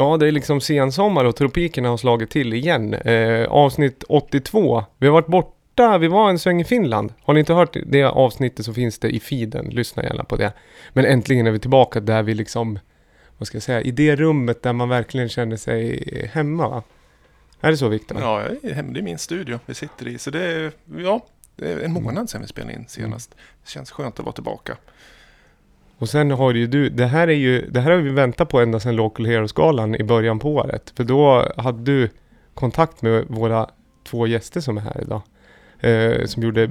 Ja, det är liksom sensommar och tropikerna har slagit till igen. Eh, avsnitt 82. Vi har varit borta, vi var en sväng i Finland. Har ni inte hört det avsnittet så finns det i feeden. Lyssna gärna på det. Men äntligen är vi tillbaka där vi liksom, vad ska jag säga, i det rummet där man verkligen känner sig hemma. Va? Är det så Viktor? Ja, jag är hemma. det är min studio vi sitter i. Så det är, ja, det är en månad sedan vi spelade in senast. Det känns skönt att vara tillbaka. Och sen har ju du, det här är ju, det här har vi väntat på ända sedan Local Heroes-galan i början på året. För då hade du kontakt med våra två gäster som är här idag. Eh, som gjorde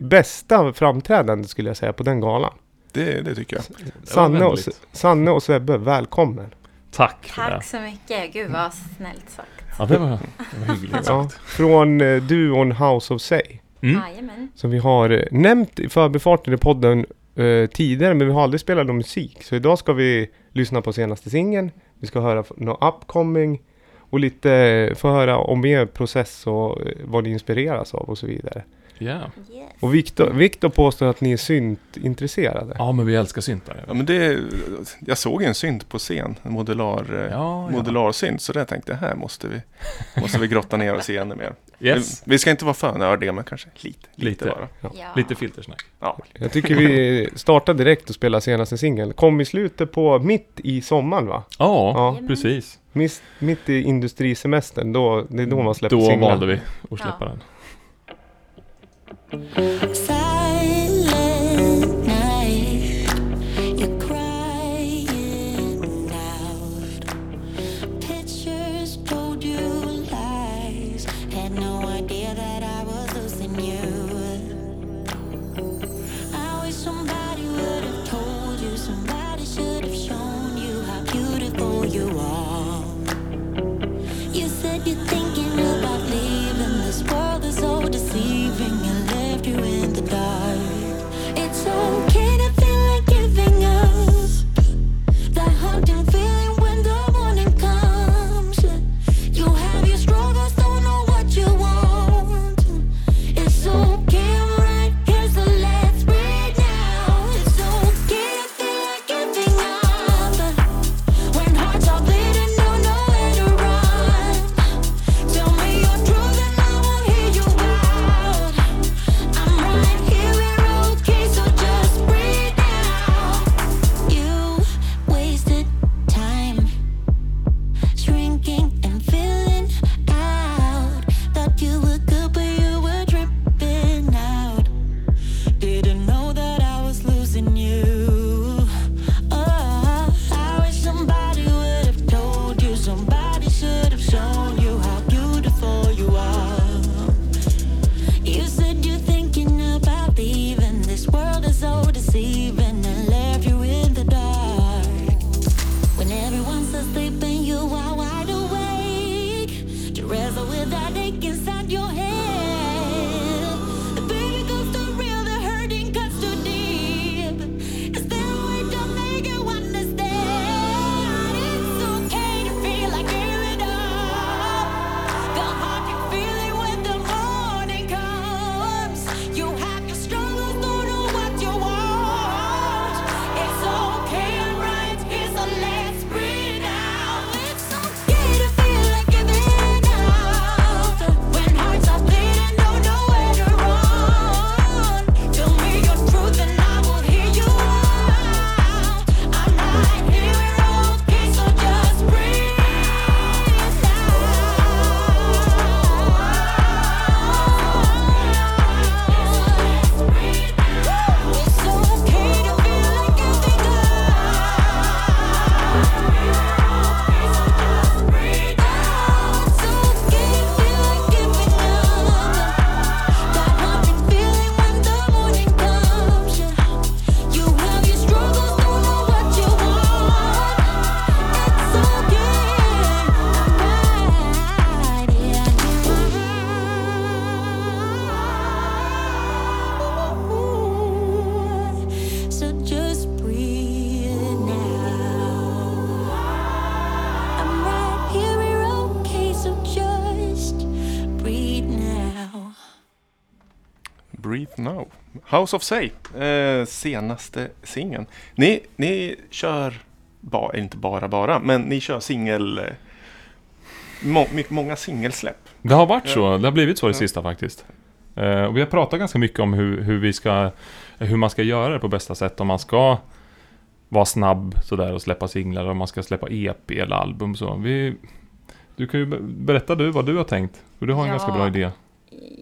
bästa framträdande skulle jag säga på den galan. Det, det tycker jag. Sanne och. Sanne och Sebbe, välkommen. Tack för Tack det. så mycket. Gud vad snällt sagt. Ja, det var, det var hyggligt Ja, sagt. från eh, duon House of Say. Mm. Som vi har eh, nämnt i förbifarten i podden eh, tidigare, men vi har aldrig spelat någon musik. Så idag ska vi lyssna på senaste singeln. Vi ska höra något upcoming och lite få höra om er process och eh, vad ni inspireras av och så vidare. Ja. Yes. Och Viktor, Viktor påstår att ni är syntintresserade. ja, men vi älskar syntar. Ja, men det, jag såg ju en synt på scen, en modular, eh, Ja, ja. modular synt. Så det tänkte jag, här måste vi, måste vi grotta ner oss i ännu mer. Yes. Vi, vi ska inte vara för nördiga, men kanske lite. Lite, Lite. bara. Ja. Lite filtersnack. Ja. Jag tycker vi startar direkt och spelar senaste singeln. Kom i slutet på mitt i sommaren va? Ja, Ja. Precis. Miss, mitt i industrisemestern, då, det är då man släpper Då singlar. valde vi att släppa Ja. den. Side House of Say, eh, senaste singeln. Ni, ni kör ba, inte bara bara, men ni kör singel... eh, Må, mycket, många singelsläpp. Det har varit så, det har blivit så i Ja. sista faktiskt. Eh, och vi har pratat ganska mycket om hur, hur vi ska, hur man ska göra det på bästa sätt. Om man ska vara snabb sådär och släppa singlar, om man ska släppa EP eller album så. Vi, du kan ju be- berätta du vad du har tänkt. För du har en Ja. ganska bra idé.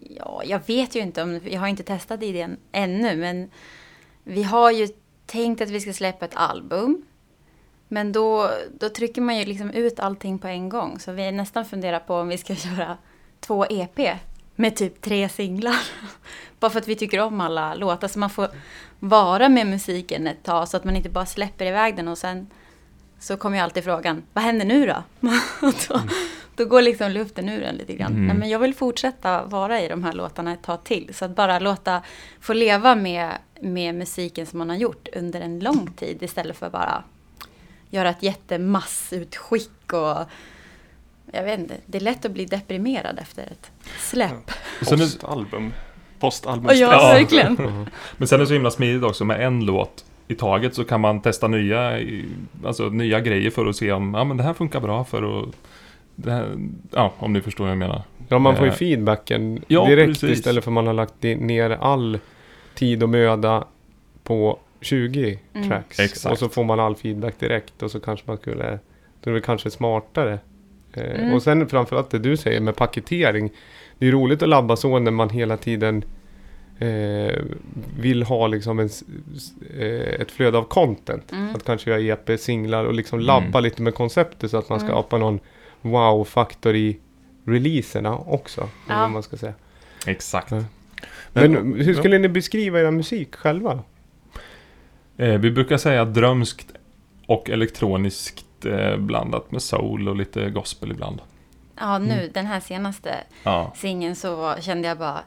Ja, jag vet ju inte om, jag har inte testat idén ännu, men vi har ju tänkt att vi ska släppa ett album. Men då, då trycker man ju liksom ut allting på en gång. Så vi är nästan funderar på om vi ska köra två EP med typ tre singlar. bara för att vi tycker om alla låtar. Så man får vara med musiken ett tag så att man inte bara släpper iväg den och sen så kommer ju alltid frågan, vad händer nu då? Då, mm då går liksom luften ur en lite grann. Mm. Nej, men jag vill fortsätta vara i de här låtarna ett tag till. Så att bara låta, få leva med, med musiken som man har gjort under en lång tid istället för bara göra ett jättemassutskick och jag vet inte, det är lätt att bli deprimerad efter ett släpp. Är- Postalbum. Postalbum. Och ja, Ja. verkligen. Men sen är det så himla smidigt också med en låt i taget så kan man testa nya, alltså nya grejer för att se om ja, men det här funkar bra för att här, ja, om ni förstår vad jag menar. Ja, man får ju Eh, feedbacken ja, direkt precis. istället för man har lagt ner all tid och möda på 20 Mm. tracks. Exakt. Och så får man all feedback direkt och så kanske man skulle... Då är det kanske smartare. Eh, Mm. Och sen framförallt det du säger med paketering. Det är roligt att labba så när man hela tiden eh, vill ha liksom en, eh, ett flöde av content. Mm. Att kanske göra EP, singlar och liksom Mm. labba lite med konceptet så att man Mm. skapar någon wow-faktor i releaserna också. Ja. Vad man ska säga. Exakt. Ja. Men hur skulle ni beskriva era musik själva? Eh, vi brukar säga drömskt och elektroniskt eh, blandat med soul och lite gospel ibland. Ja, nu den här senaste Ja. singeln så kände jag bara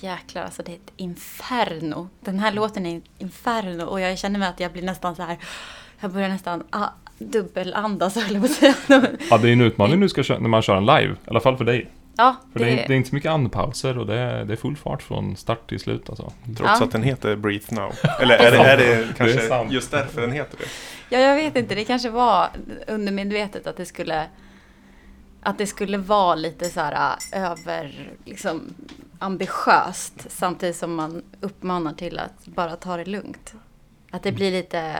jäklar, alltså det är ett inferno. Den här låten är ett inferno och jag känner mig att jag blir nästan så här, jag börjar nästan ah, dubbelandas höll jag på att säga. ja, det är en utmaning nu ska köra, när man kör en live. I alla fall för dig. Ja, För det, det, är, det är inte så mycket andpauser och det är, det är full fart från start till slut alltså. Trots Ja. att den heter Breathe Now. Eller är det, är det kanske sant. just därför den heter det? ja, jag vet inte, det kanske var undermedvetet att det skulle att det skulle vara lite så här äh, över, liksom ambitiöst samtidigt som man uppmanar till att bara ta det lugnt. Att det blir lite,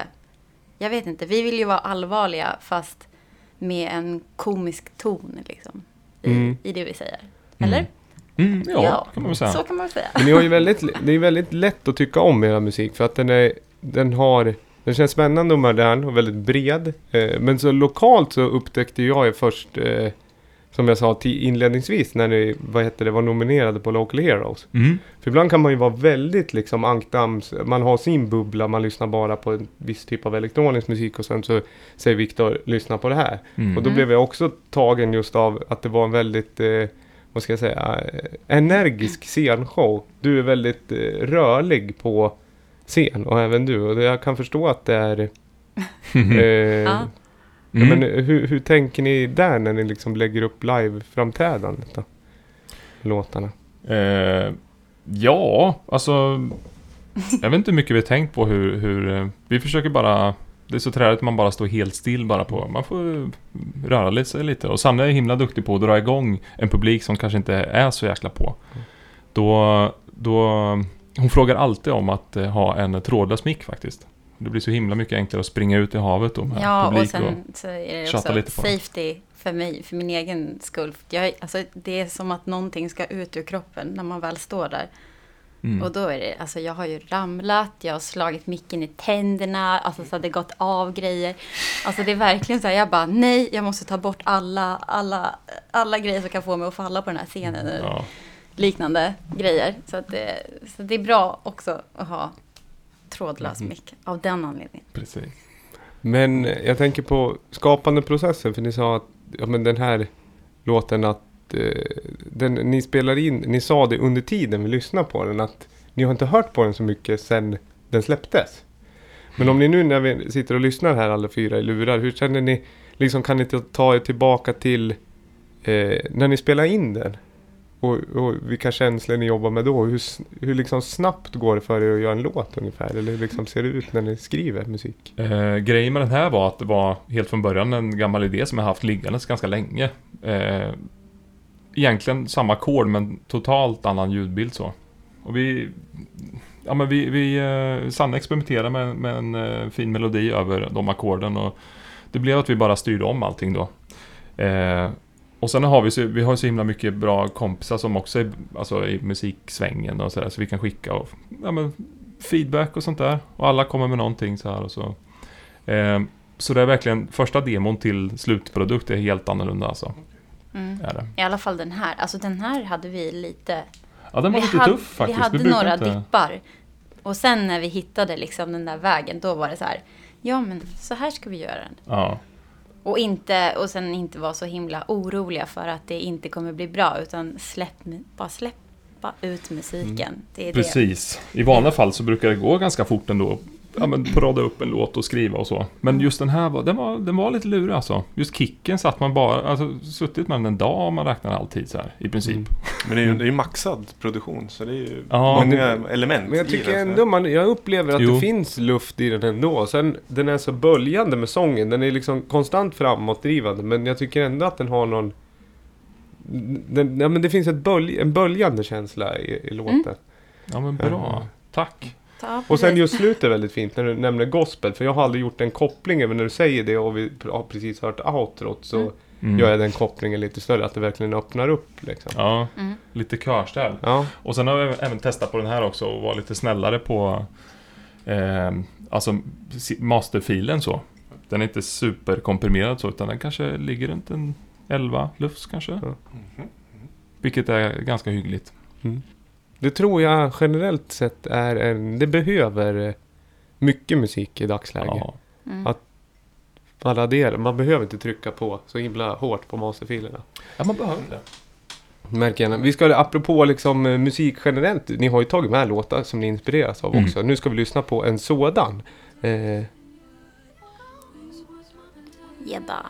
jag vet inte, vi vill ju vara allvarliga fast med en komisk ton liksom. I, Mm. i det vi säger. Eller? Mm, ja, Ja, kan man väl säga. Så kan man säga. Men ni har ju väldigt, det är väldigt lätt att tycka om era musik för att den är, den har, den känns spännande och modern och väldigt bred. Eh, men så lokalt så upptäckte jag först, eh, som jag sa inledningsvis, när ni, vad heter det, var nominerade på Local Heroes. Mm. För ibland kan man ju vara väldigt liksom ankdams, man har sin bubbla, man lyssnar bara på en viss typ av elektronisk musik och sen så säger Viktor, lyssna på det här. Mm. Och då blev jag också tagen just av att det var en väldigt, eh, vad ska jag säga, eh, energisk scenshow. Du är väldigt eh, rörlig på scen och även du. Och jag kan förstå att det är... Eh, Ja. Ja, Mm. men hur, hur tänker ni där när ni liksom lägger upp live-framträdandet då? Låtarna. Eh, ja, alltså... Jag vet inte hur mycket vi har tänkt på hur, hur... eh, Vi försöker bara... Det är så träligt att man bara står helt still bara på... Man får röra lite sig lite. Och Sanna är himla duktig på att dra igång en publik som kanske inte är så jäkla på. Då... då hon frågar alltid om att eh, ha en trådlös mick faktiskt. Det blir så himla mycket enklare att springa ut i havet då med Ja, och publik. sen så är det också lite på safety för mig, för min egen skull. Jag, alltså, det är som att någonting ska ut ur kroppen när man väl står där. mm. Och då är det, alltså jag har ju ramlat, jag har slagit micken i tänderna, alltså så har det gått av grejer. Alltså det är verkligen så här, jag bara nej, jag måste ta bort alla, alla, alla grejer som kan få mig att falla på den här scenen. ja. Liknande grejer. Så, det, så det är bra också att ha trådlös Mhm. mick av den anledningen. Precis. Men jag tänker på skapandeprocessen, för ni sa att ja, men den här låten att eh, den, ni spelar in, ni sa det under tiden vi lyssnade på den att ni har inte hört på den så mycket sen den släpptes. Men om ni nu när vi sitter och lyssnar här alla fyra i lurar, hur känner ni, liksom kan ni ta- ta er tillbaka till eh, när ni spelade in den? Och, och vilka känslor ni jobbar med då? Hur, hur liksom snabbt går det för er att göra en låt ungefär? Eller hur liksom ser det ut när ni skriver musik? Eh, grejen med den här var att det var helt från början en gammal idé som jag haft liggandes ganska länge. Eh, egentligen samma ackord men totalt annan ljudbild så. Och vi... Ja men vi, vi eh, Sanne experimenterade med, med en eh, fin melodi över de ackorden och det blev att vi bara styrde om allting då. Eh, och sen har vi, så, vi har så himla mycket bra kompisar som också är alltså, i musiksvängen och sådär så vi kan skicka och, ja, men, feedback och sånt där. Och alla kommer med någonting så här och så. Eh, så det är verkligen första demon till slutprodukt är helt annorlunda alltså. Mm. Är det. I alla fall den här. Alltså den här hade vi lite... Ja den var vi lite hade, tuff faktiskt. Vi hade brukar några inte- dippar. Och sen när vi hittade liksom den där vägen, då var det så här. Ja, men så här ska vi göra den. Ja. Och, inte, och sen inte vara så himla oroliga för att det inte kommer bli bra. Utan släpp, bara släppa ut musiken. Det är Mm. Precis. I vanliga fall så brukar det gå ganska fort ändå. Ja men rada upp en låt och skriva och så. Men just den här var, den var, den var lite lurig alltså. Just kicken satt man bara, alltså suttit med den en dag om man räknar alltid så här i princip. Mm. Men det är ju det är maxad produktion så det är ju Ja, många element Men jag tycker den, ändå man, jag upplever att Jo. det finns luft i den ändå. Sen den är så böljande med sången. Den är liksom konstant framåtdrivande. Men jag tycker ändå att den har någon... Den, ja, men det finns ett bölj, en böljande känsla i, i låten. Ja men bra. Mm. Tack. Ja, Och sen just slutet är väldigt fint när du nämner gospel. För jag har aldrig gjort en koppling även när du säger det och vi har precis hört outrot. Så Mm. Mm. gör jag den kopplingen lite större. Att det verkligen öppnar upp liksom. Ja, Mm. lite körställ. Ja. Och sen har vi även testat på den här också och vara lite snällare på eh, alltså masterfilen så. Den är inte superkomprimerad så utan den kanske ligger runt en 11 lufs kanske. Ja. Mhm. Vilket är ganska hyggligt. Det tror jag generellt sett är en... Det behöver eh, mycket musik i dagsläget. Ja. Mm. Att- Alla delar. Man behöver inte trycka på så himla hårt på masterfilerna. ja, man behöver det. Märker jag. Vi ska, apropå liksom eh, musik generellt. Ni har ju tagit med låtar som ni inspireras av Mm. också. Nu ska vi lyssna på en sådan. Eh, Jebba.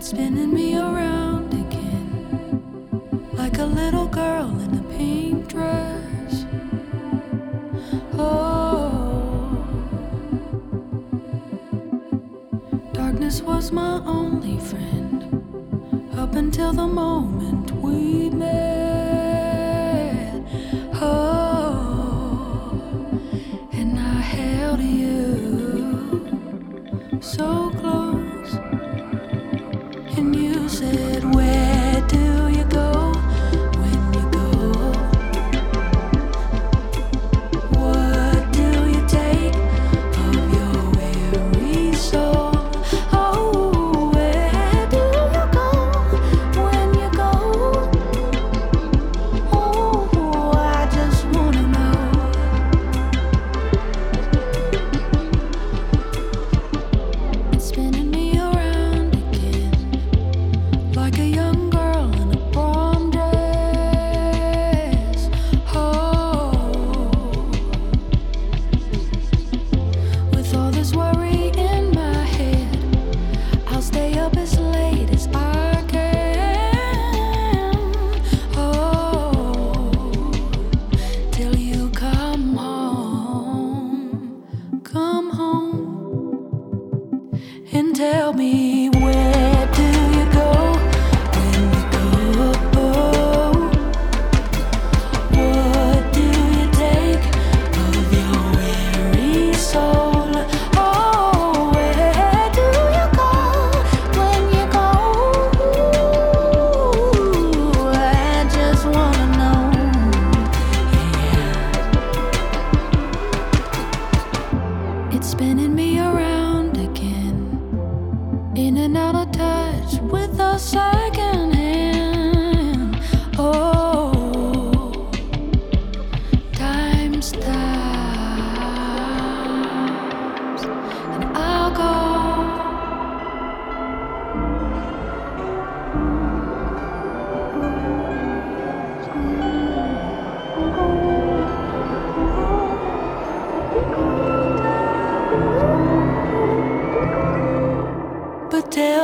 Spinning me around again, like a little girl in a pink dress. Oh, darkness was my only friend up until the moment we met.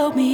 Could tell me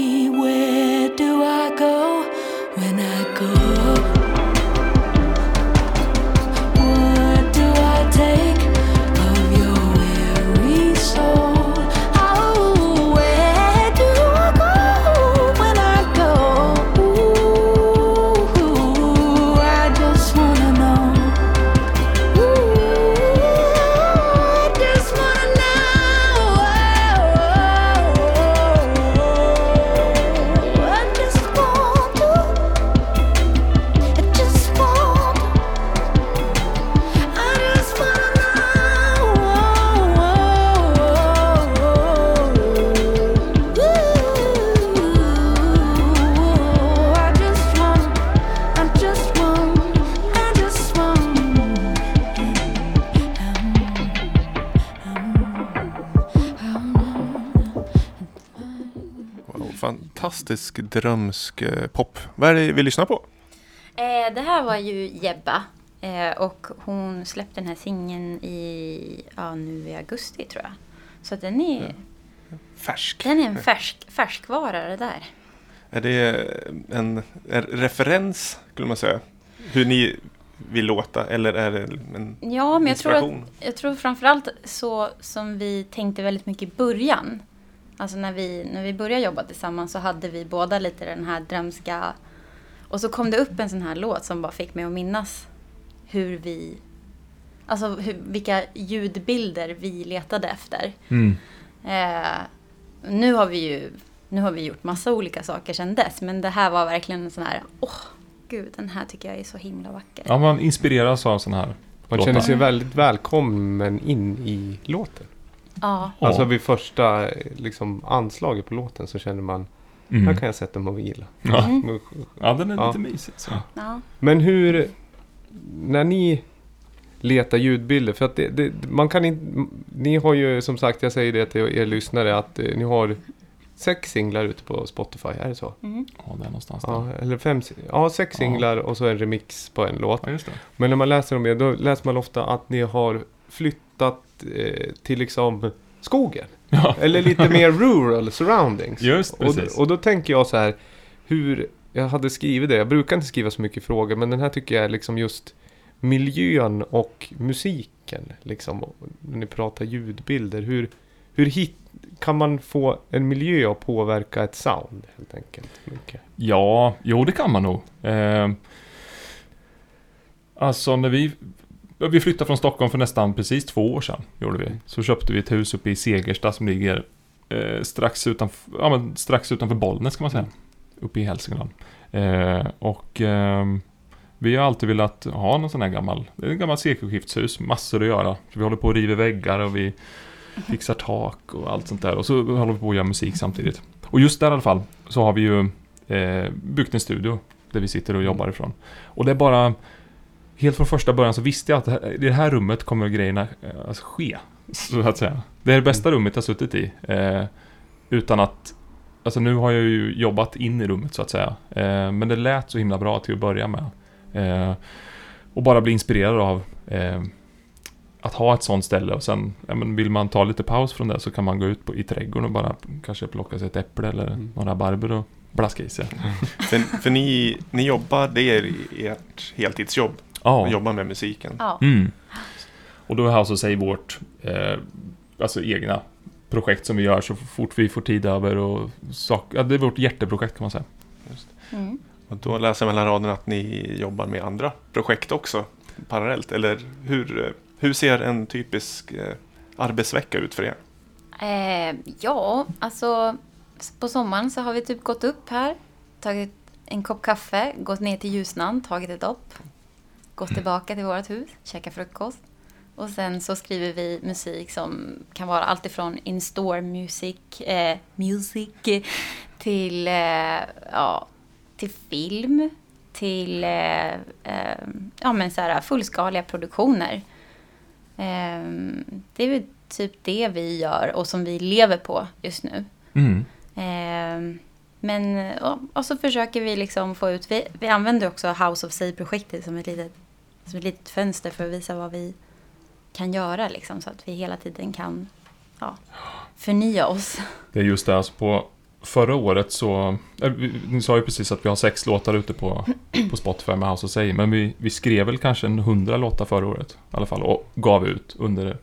fantastisk drömsk eh, pop. Vad är det vi lyssnar på? Eh, det här var ju Jebba. Eh, och hon släppte den här singeln i, ja nu i augusti tror jag. Så den är, Färsk. den är en färsk, färskvara det där. Är det en, en referens, skulle man säga? Hur ni vill låta? Eller är det en Ja, men jag tror, att, jag tror framförallt så som vi tänkte väldigt mycket i början. Alltså när vi, när vi började jobba tillsammans så hade vi båda lite den här drömska... Och så kom det upp en sån här låt som bara fick mig att minnas hur vi... Alltså hur, vilka ljudbilder vi letade efter. Mm. Eh, nu har vi ju nu har vi gjort massa olika saker sedan dess. Men det här var verkligen en sån här, åh gud, den här tycker jag är så himla vacker. Ja, man inspireras av sådana här Man låtar. känner sig väldigt välkommen in i låten. Ja. Alltså vid första liksom, anslaget på låten så känner man, här Mm. kan jag sätta mig och vila. Ja. Mm. ja, den är Ja. lite mysig. Så. ja. Men hur, när ni letar ljudbilder, för att det, det, man kan inte, ni har ju som sagt, jag säger det till er lyssnare, att eh, ni har sex singlar ute på Spotify, är det så? Mm. Ja, det är någonstans där. Ja, eller fem, ja sex Ja. singlar och så en remix på en låt. Ja, just det. Men när man läser om er, då läser man ofta att ni har flyttat till liksom skogen. Ja, Eller lite mer rural surroundings. Just och, precis. och då tänker jag så här, hur, jag hade skrivit det, jag brukar inte skriva så mycket frågor, men den här tycker jag är liksom just miljön och musiken, liksom, när ni pratar ljudbilder, hur, hur hit, kan man få en miljö att påverka ett sound helt enkelt? Mycket. Ja, jo det kan man nog. Eh, alltså när vi... Vi flyttade från Stockholm för nästan precis två år sedan. Gjorde vi. Så köpte vi ett hus uppe i Segersta som ligger eh, strax, utanför, ja, men strax utanför Bollnäs kan man säga. Uppe i Hälsingland. Eh, och ehm, vi har alltid velat ha någon sån här gammal, det är en gammal sekelskiftshus, massor att göra. Så vi håller på att riva väggar och vi fixar tak och allt sånt där. Och så håller vi på att göra musik samtidigt. Och just där i alla fall så har vi ju eh, byggt en studio där vi sitter och jobbar ifrån. Och det är bara... Helt från första början så visste jag att det här, i det här rummet kommer grejerna eh, alltså, ske. Så att säga. Det är det bästa rummet jag suttit i. Eh, utan att... Alltså nu har jag ju jobbat in i rummet så att säga. Eh, men det lät så himla bra till att börja med. Eh, och bara bli inspirerad av eh, att ha ett sånt ställe och sen, ja, men vill man ta lite paus från det så kan man gå ut på, i trädgården och bara kanske plocka sig ett äpple eller Mm. några barber och blaska i sig. För, för ni, ni jobbar, det är ert heltidsjobb. Ja. Att jobba med musiken. ja. Mm. Och då är House of Say vårt eh, alltså egna projekt som vi gör så fort vi får tid över och sak, ja, det är vårt hjärteprojekt kan man säga. Mm. Och då läser jag mellan raderna att ni jobbar med andra projekt också parallellt. Eller hur, hur ser en typisk eh, arbetsvecka ut för er? Eh, ja, alltså på sommaren så har vi typ gått upp här, tagit en kopp kaffe, gått ner till Ljusnan, tagit ett dopp, gått tillbaka till vårt hus, käkat frukost. Och sen så skriver vi musik som kan vara allt ifrån in-store music, eh, music till, eh, ja, till film, till eh, eh, ja, men så här fullskaliga produktioner. Ehm, det är väl typ det vi gör och som vi lever på just nu. Mm. Ehm, men ja, och så försöker vi liksom få ut, vi, vi använder också House of Say-projektet som ett litet, som ett litet fönster för att visa vad vi kan göra liksom, så att vi hela tiden kan ja, förnya oss. Det är just det, alltså på förra året så... eh, Ni sa ju precis att vi har sex låtar ute på, på Spotify med House of Say. Men vi, vi skrev väl kanske en hundra låtar förra året. I alla fall. Och gav ut under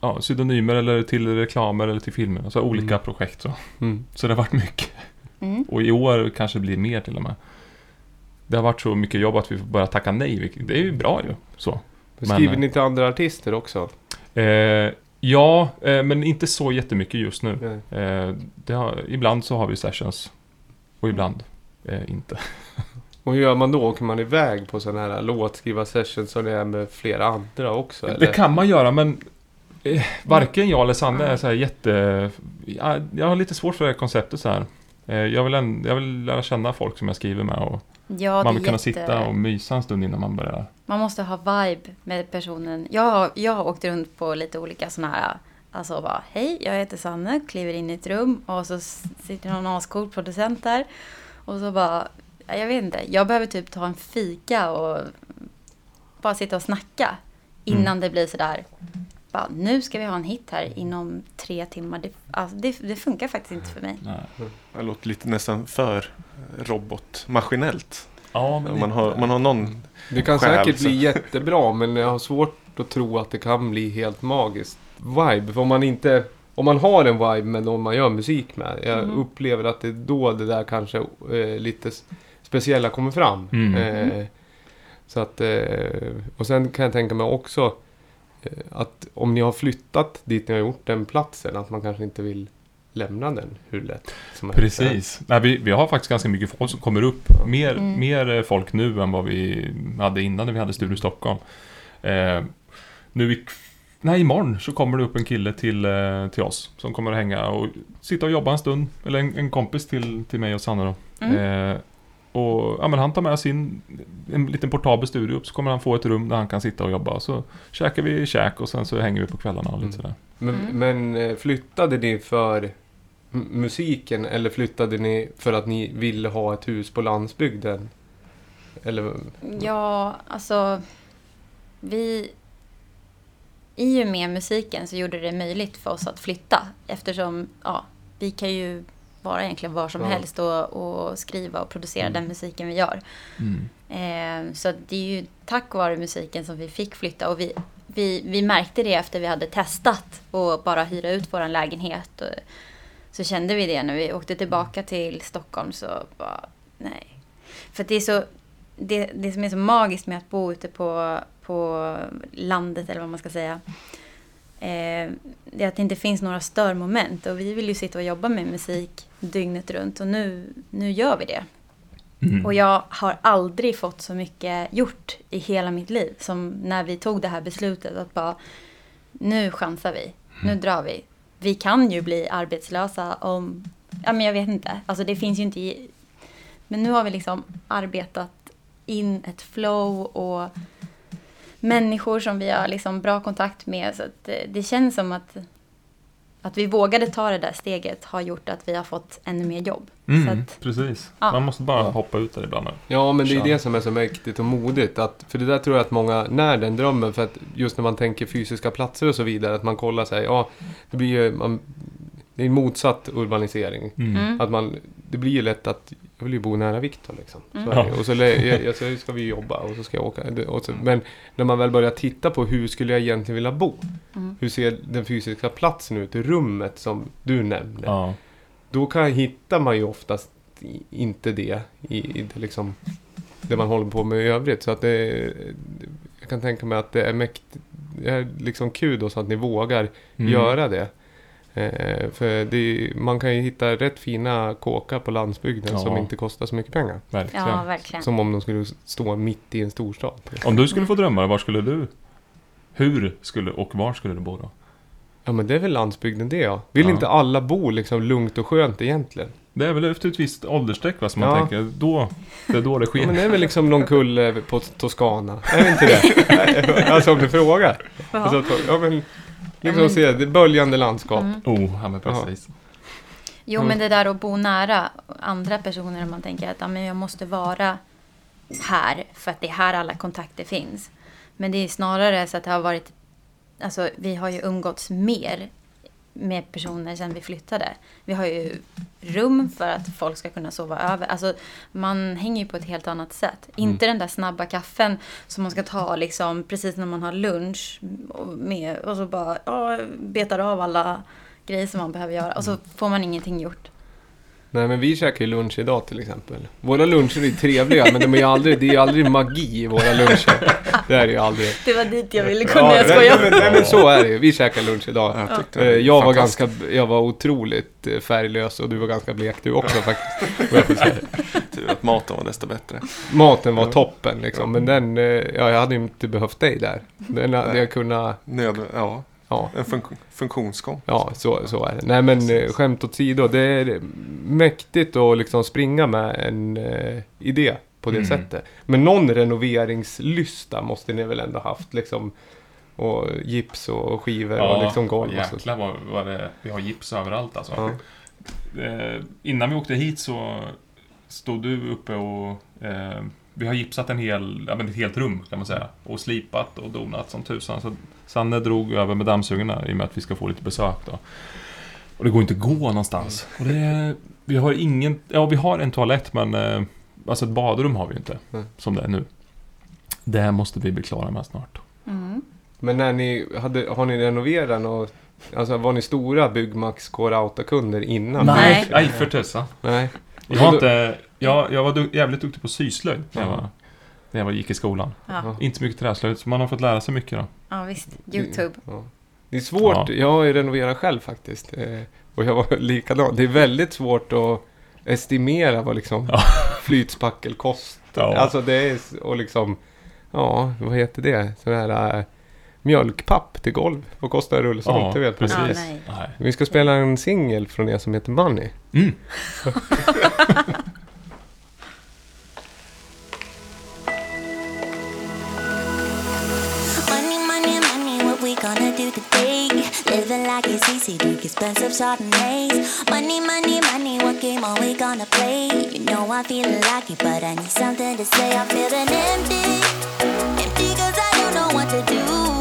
ja, pseudonymer eller till reklamer eller till filmer. Alltså olika Mm. projekt. Så. Mm. så det har varit mycket. Mm. Och i år kanske det blir mer till och med. Det har varit så mycket jobb att vi får börja tacka nej. Det är ju bra ju. Så. Men, Skriver eh, ni till andra artister också? Eh, ja, eh, men inte så jättemycket just nu. Eh, det har, ibland så har vi sessions. Och ibland eh, inte. Och hur gör man då? Åker man iväg på sådana här låtskrivar-sessions som det är med flera andra också? Det Eller? kan man göra men eh, varken jag eller Sanne är så här jätte... Jag, har lite svårt för det här konceptet så här. Eh, jag, vill en, jag vill lära känna folk som jag skriver med och Ja, man vill kunna jätte... sitta och mysa en stund innan man börjar. Man måste ha vibe med personen. Jag har, jag har åkt runt på lite olika sådana här, alltså bara hej, jag heter Sanne, kliver in i ett rum och så sitter någon ascool producent där. Och så bara, ja, jag vet inte, jag behöver typ ta en fika och bara sitta och snacka. Innan Mm. det blir sådär, bara, nu ska vi ha en hit här inom tre timmar. Det, alltså, det, det funkar faktiskt inte för mig. Nej. Det låter lite nästan för robotmaskinellt. Ja, men Om man har, man har någon... Det kan själ, säkert så. bli jättebra men jag har svårt att tro att det kan bli helt magiskt vibe. För om man inte... Om man har en vibe med någon man gör musik med. Jag Mm. upplever att det är då det där kanske eh, lite speciella kommer fram. Mm. Eh, så att... Eh, och sen kan jag tänka mig också att om ni har flyttat dit ni har gjort den platsen. Att man kanske inte vill lämna den hur lätt som helst. Precis. Nej, vi, vi har faktiskt ganska mycket folk som kommer upp. Mer, Mm. mer eh, folk nu än vad vi hade innan när vi hade Studio Stockholm. Eh, nu i, nej, imorgon så kommer det upp en kille till, eh, till oss som kommer att hänga och sitta och jobba en stund. Eller en, en kompis till, till mig och Sanna då. Mm. Eh, och ja, men han tar med sin en liten portabel studio upp så kommer han få ett rum där han kan sitta och jobba. Så käkar vi käk och sen så hänger vi på kvällarna och lite Mm. sådär. Men, Mm. men eh, flyttade ni för musiken eller flyttade ni för att ni ville ha ett hus på landsbygden? Eller? Ja, alltså vi... I och med musiken så gjorde det möjligt för oss att flytta eftersom ja, vi kan ju vara egentligen var som Ja. helst och, och skriva och producera Mm. den musiken vi gör. Mm. Eh, så det är ju tack vare musiken som vi fick flytta och vi, vi, vi märkte det efter vi hade testat och bara hyra ut vår lägenhet. Och, så kände vi det när vi åkte tillbaka till Stockholm så bara nej. För det är så, det, det som är så magiskt med att bo ute på, på landet eller vad man ska säga. Eh, att det inte finns några störmoment och vi vill ju sitta och jobba med musik dygnet runt och nu, nu gör vi det. Mm. Och jag har aldrig fått så mycket gjort i hela mitt liv som när vi tog det här beslutet att bara nu chansar vi, nu drar vi. Vi kan ju bli arbetslösa om, ja men jag vet inte, alltså det finns ju inte i, men nu har vi liksom arbetat in ett flow och människor som vi har liksom bra kontakt med så att det, det känns som att att vi vågade ta det där steget har gjort att vi har fått ännu mer jobb. Så Mm, att, precis. Ja. Man måste bara hoppa ut där ibland. Ja, men det är det som är så mäktigt och modigt. Att, för det där tror jag att många när den drömmen. För att just när man tänker fysiska platser och så vidare. Att man kollar sig. Ja, det blir ju... Man, det är en motsatt urbanisering. Mm. Mm. Att man, det blir ju lätt att jag vill ju bo nära Viktor liksom. Så Mm. det. Och så, jag, jag, så ska vi jobba och så ska jag åka. Så, men när man väl börjar titta på hur skulle jag egentligen vilja bo? Mm. Hur ser den fysiska platsen ut? Rummet som du nämnde. Ja. Då kan, hittar man ju oftast inte det i, i det, liksom, det man håller på med i övrigt. Så att det, jag kan tänka mig att det är mäktigt. Det är liksom kudos att ni vågar Mm. göra det. Eh, för det, man kan ju hitta rätt fina kåkar på landsbygden Ja. som inte kostar så mycket pengar. Verkligen. Ja, verkligen. Som om de skulle stå mitt i en storstad. Om du skulle få drömma, var skulle du? Hur skulle och var skulle du bo då? Ja men det är väl landsbygden det ja. Vill Ja. inte alla bo liksom lugnt och skönt egentligen? Det är väl efter ett visst åldersstreck va, som man Ja. tänker, då, det är då det Ja, sker. men det är väl liksom någon kulle på Toscana. Är det inte det? alltså om du frågar. Alltså, ja, men, liksom men- se det böljande landskap. Mm. Oh, ja men precis. Jo, men det där att bo nära andra personer, om man tänker att ja, men jag måste vara här för att det är här alla kontakter finns. Men det är snarare så att det har varit, alltså vi har ju umgåtts mer med personer sen vi flyttade. Vi har ju rum för att folk ska kunna sova över. Alltså man hänger ju på ett helt annat sätt. Inte den där snabba kaffen som man ska ta liksom precis när man har lunch och, med, och så bara ja, betar av alla grejer som man behöver göra och så får man ingenting gjort. Nej men vi käkar ju lunch idag till exempel. Våra luncher är trevliga men de är ju aldrig, det är ju aldrig magi i våra luncher. Det är det ju aldrig. Det var dit jag ville komma, jag nej, skojar. men, nej men så är det ju. Vi käkar lunch idag. Jag tyckte Eh, det Jag var fantastiskt. ganska, jag var otroligt eh, färglös och du var ganska blek du också faktiskt. Jag. Tur att maten var desto bättre. Maten var toppen liksom, men den, eh, ja jag hade ju inte behövt dig där. Den hade jag kunnat, Nöd, ja, ja. en fun funktionsgång. Ja, så, så är det. Nej men skämt åsido, det är mäktigt att liksom springa med en eh, idé på det Mm. sättet. Men någon renoveringslysta måste ni väl ändå haft liksom. Och gips och skivor och liksom golv så. jäklar vad, vad det, vi har gips överallt alltså. Ja. Eh, innan vi åkte hit så stod du uppe och eh, vi har gipsat en hel, ja, men ett helt rum kan man säga. Och slipat och donat som tusan. Så Sanne drog över med dammsugarna i och med att vi ska få lite besök då. Och det går inte att gå någonstans. Och det, vi har ingen, ja vi har en toalett men eh, alltså ett badrum har vi inte. Nej. Som det är nu. Det här måste vi bli klara med snart. Mm. Men när ni hade, har ni renoverat och Alltså var ni stora Byggmax Core-Auta-kunder innan? Nej. Nej, för tusan. Nej. Jag var, inte, jag, jag var du, jävligt duktig på syslöjd när jag, Ja. var, när jag var, gick i skolan. Ja. Inte mycket träslöjd, så man har fått lära sig mycket då. ja, visst. Youtube. Ja. Det är svårt. Ja. Jag har ju renoverat själv faktiskt. Eh, och jag var likadan. Det är väldigt svårt att estimera vad liksom Ja. flytspackel kostar. Ja. Alltså det är och liksom... Ja, vad heter det? Sån här äh, mjölkpapp till golv. Vad kostar en rullstol? Ja, det vet precis. Ja. Vi ska spela en singel från er som heter Money. Mm. Money, today? Living like it's easy, drink expensive Chardonnays. Money, money, money, what game are we gonna play? You know I'm feeling lucky, but I need something to say. I'm feeling empty, empty 'cause I don't know what to do.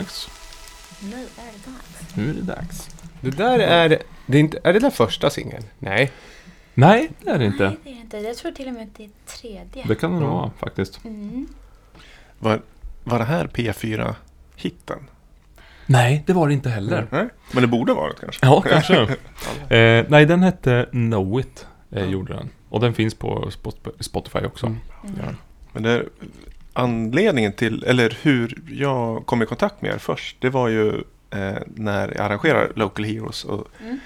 Dags. Nu är det dags. Nu är det dags. Det där är... Det är, inte, är det där första singeln? Nej. Nej, det är det inte. Nej, det är det inte. Jag tror till och med att det är tredje. Det kan det nog Ja. vara faktiskt. Mm. Var, var det här P4-hitten? Nej, det var det inte heller. Nej, men det borde vara det kanske. Ja, kanske. eh, nej, den hette Know It, eh, gjorde den. Och den finns på Spot- Spotify också. Mm. Ja. Men det, anledningen till, eller hur jag kom i kontakt med er först, det var ju eh, när jag arrangerade Local Heroes och Mm.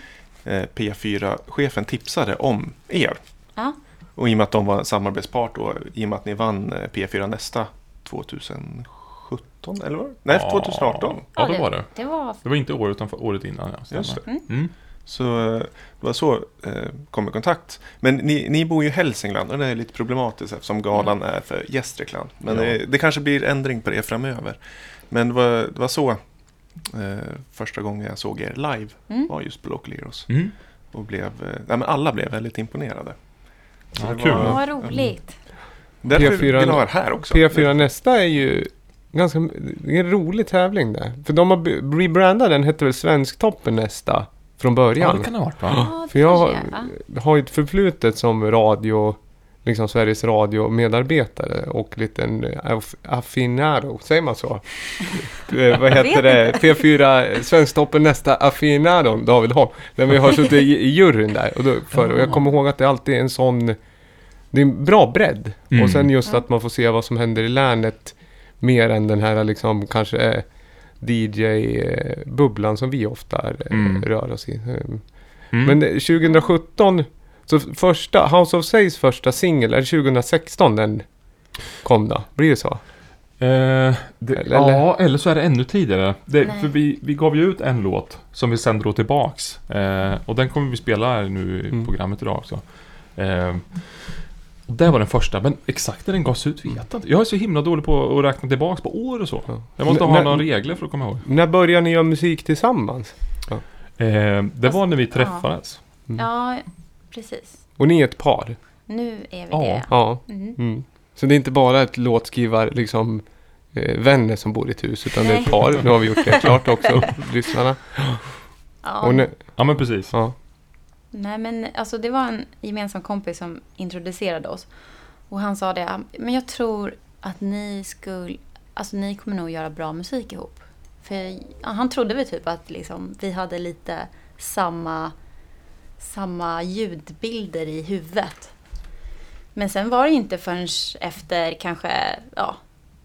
eh, P4-chefen tipsade om er. Ja. Och i och med att de var en samarbetspart och i och med att ni vann eh, P4 Nästa 2017, eller vad? Nej, 2018. Ja, det var det. Det var... Det var inte året utan året innan. Ja. Just det. Mm. Mm. Så eh, det var så eh, kom i kontakt. Men ni, ni bor ju i Hälsingland och det är lite problematiskt eftersom galan är för Gästrikland. Men Ja. det, det kanske blir ändring på det framöver. Men det var, det var så eh, första gången jag såg er live Mm. var just på Local Heroes. Mm. Och blev, eh, nej, men alla blev väldigt imponerade. Så Ja, det kul. var- Vad roligt. Därför P4 vill jag ha er här också. P4 Nästa är ju ganska... Det är en rolig tävling där. För de har rebrandat den, hette väl Svensktoppen nästa från Ja, början. det kan ha varit va? Ja, För jag kanske har, är, va? har ju ett förflutet som radio, liksom Sveriges Radio medarbetare och liten aff- affinado, säger man så? eh, vad heter det? P4 Svensktoppen nästa affinado, David Holm. När vi har suttit i, i juryn där. Och, då, för, och jag kommer ihåg att det alltid är en sån, det är en bra bredd. Mm. Och sen just Ja. att man får se vad som händer i länet mer än den här liksom kanske eh, DJ-bubblan som vi ofta eh, Mm. rör oss i. Eh, Mm. men det- 2017, så första, House of Says första singel, är det 2016 den kom då? Blir det så? Eh, det, Eller- ja, eller så är det ännu tidigare. Det, Nej. för vi, vi gav ju ut en låt som vi sen drog tillbaks. Eh, och den kommer vi spela här nu i Mm. programmet idag också. Eh, det var den första, men exakt när den gavs ut vet jag inte. Jag är så himla dålig på att räkna tillbaks på år och så. Ja. Jag måste N- ha några regler för att komma ihåg. När började ni göra musik tillsammans? Eh, det var när vi Ja. träffades. Mm. Ja, precis. Och ni är ett par? Nu är vi Ja. det. Ja. Mm. Mm. Så det är inte bara ett låtskrivar, liksom eh, vänner som bor i ett hus, utan det är ett Nej. par. Nu har vi gjort det klart också, lyssnarna. Ja. Och Ja men precis. ja. Nej men alltså det var en gemensam kompis som introducerade oss. Och han sa det, ah, men jag tror att ni skulle, alltså ni kommer nog göra bra musik ihop. För han trodde väl typ att liksom, vi hade lite samma, samma ljudbilder i huvudet. Men sen var det inte förrän efter kanske ja,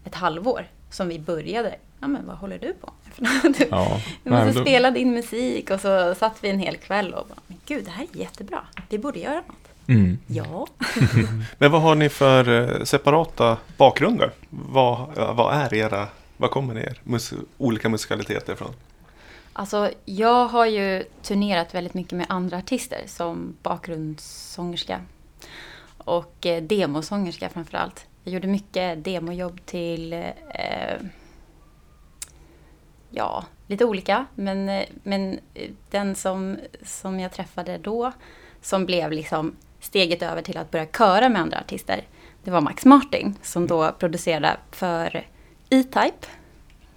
ett halvår som vi började. Ja men vad håller du på med? Du, Ja. vi Nej, måste men då- spela din musik och så satt vi en hel kväll och bara, men gud det här är jättebra. Vi borde göra något. Mm. Ja. Men vad har ni för eh, separata bakgrunder? Vad, vad är era, vad kommer er mus, olika musikaliteter ifrån? Alltså jag har ju turnerat väldigt mycket med andra artister som bakgrundssångerska. Och eh, demosångerska framförallt. Jag gjorde mycket demojobb till eh, Ja, lite olika. Men, eh, men eh, den som, som jag träffade då som blev liksom steget över till att börja köra med andra artister. Det var Max Martin som då producerade för E-Type.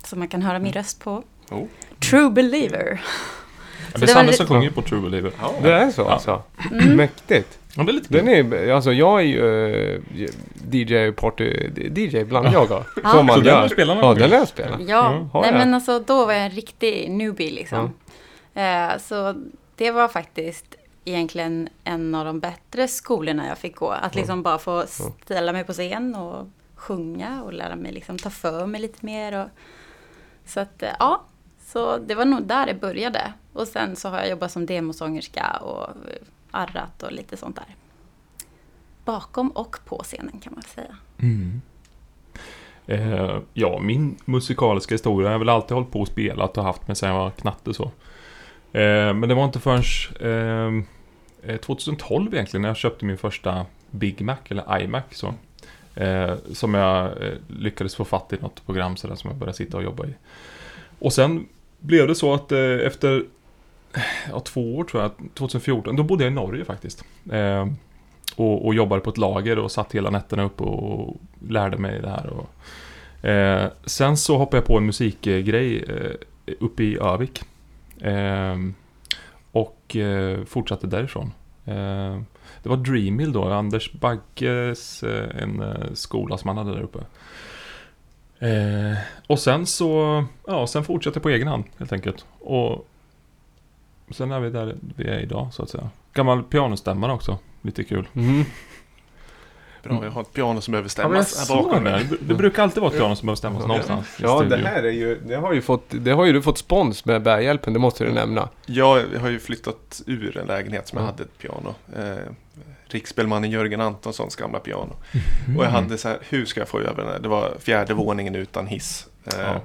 Som man kan höra min röst på. Oh. True Believer. Ja, Så det är det var Sanne som sjunger på True Believer. Ja. Det är så Ja. alltså? Mm. Mäktigt. Ja, det är lite Den är, alltså jag är ju eh, DJ, party, DJ bland jag då. Ja. Som man Så den har du spelat någon Ja, gång? den har jag spelat. Ja, Mm, har nej jag. men alltså då var jag en riktig newbie liksom. Eh, så det var faktiskt egentligen en av de bättre skolorna jag fick gå. Att liksom bara få ställa mig på scen och sjunga och lära mig liksom ta för mig lite mer. Och, så att eh, ja, så det var nog där det började. Och sen så har jag jobbat som demosångerska och arrat och lite sånt där. Bakom och på scenen kan man säga. Mm. Eh, ja, min musikaliska historia har jag väl alltid hållit på och spelat och haft med sen jag var knatte så. Eh, men det var inte förrän eh, eh 2012 egentligen när jag köpte min första Big Mac eller iMac så. Eh, som jag eh, lyckades få fatt i något program sådär som jag började sitta och jobba i. Och sen blev det så att eh, efter ja, två år tror jag, 2014, då bodde jag i Norge faktiskt. Eh, och, och jobbade på ett lager och satt hela nätterna uppe och lärde mig det här. Och, Eh, sen så hoppade jag på en musikgrej eh, uppe i Övik. Eh, och eh, fortsatte därifrån. Eh, det var Dreamhill då, Anders Bagges, eh, en eh, skola som han hade där uppe. Eh, och sen så, ja, sen fortsatte jag på egen hand helt enkelt. Och sen är vi där vi är idag så att säga. Gammal pianostämmare också, lite kul. Mm. Bra, jag har ett piano som behöver Ja, stämmas här bakom mig. det. Det brukar alltid vara ett piano som behöver stämmas någonstans Ja, det här är ju, det har ju fått, det har ju du fått spons med bärhjälpen, det måste du nämna. Jag har ju flyttat ur en lägenhet som jag Ja. hade ett piano. Eh, Riksspelmannen Jörgen Antonssons gamla piano. Mm. Och jag hade så här, hur ska jag få över den här? Det var fjärde våningen utan hiss. Eh, Ja.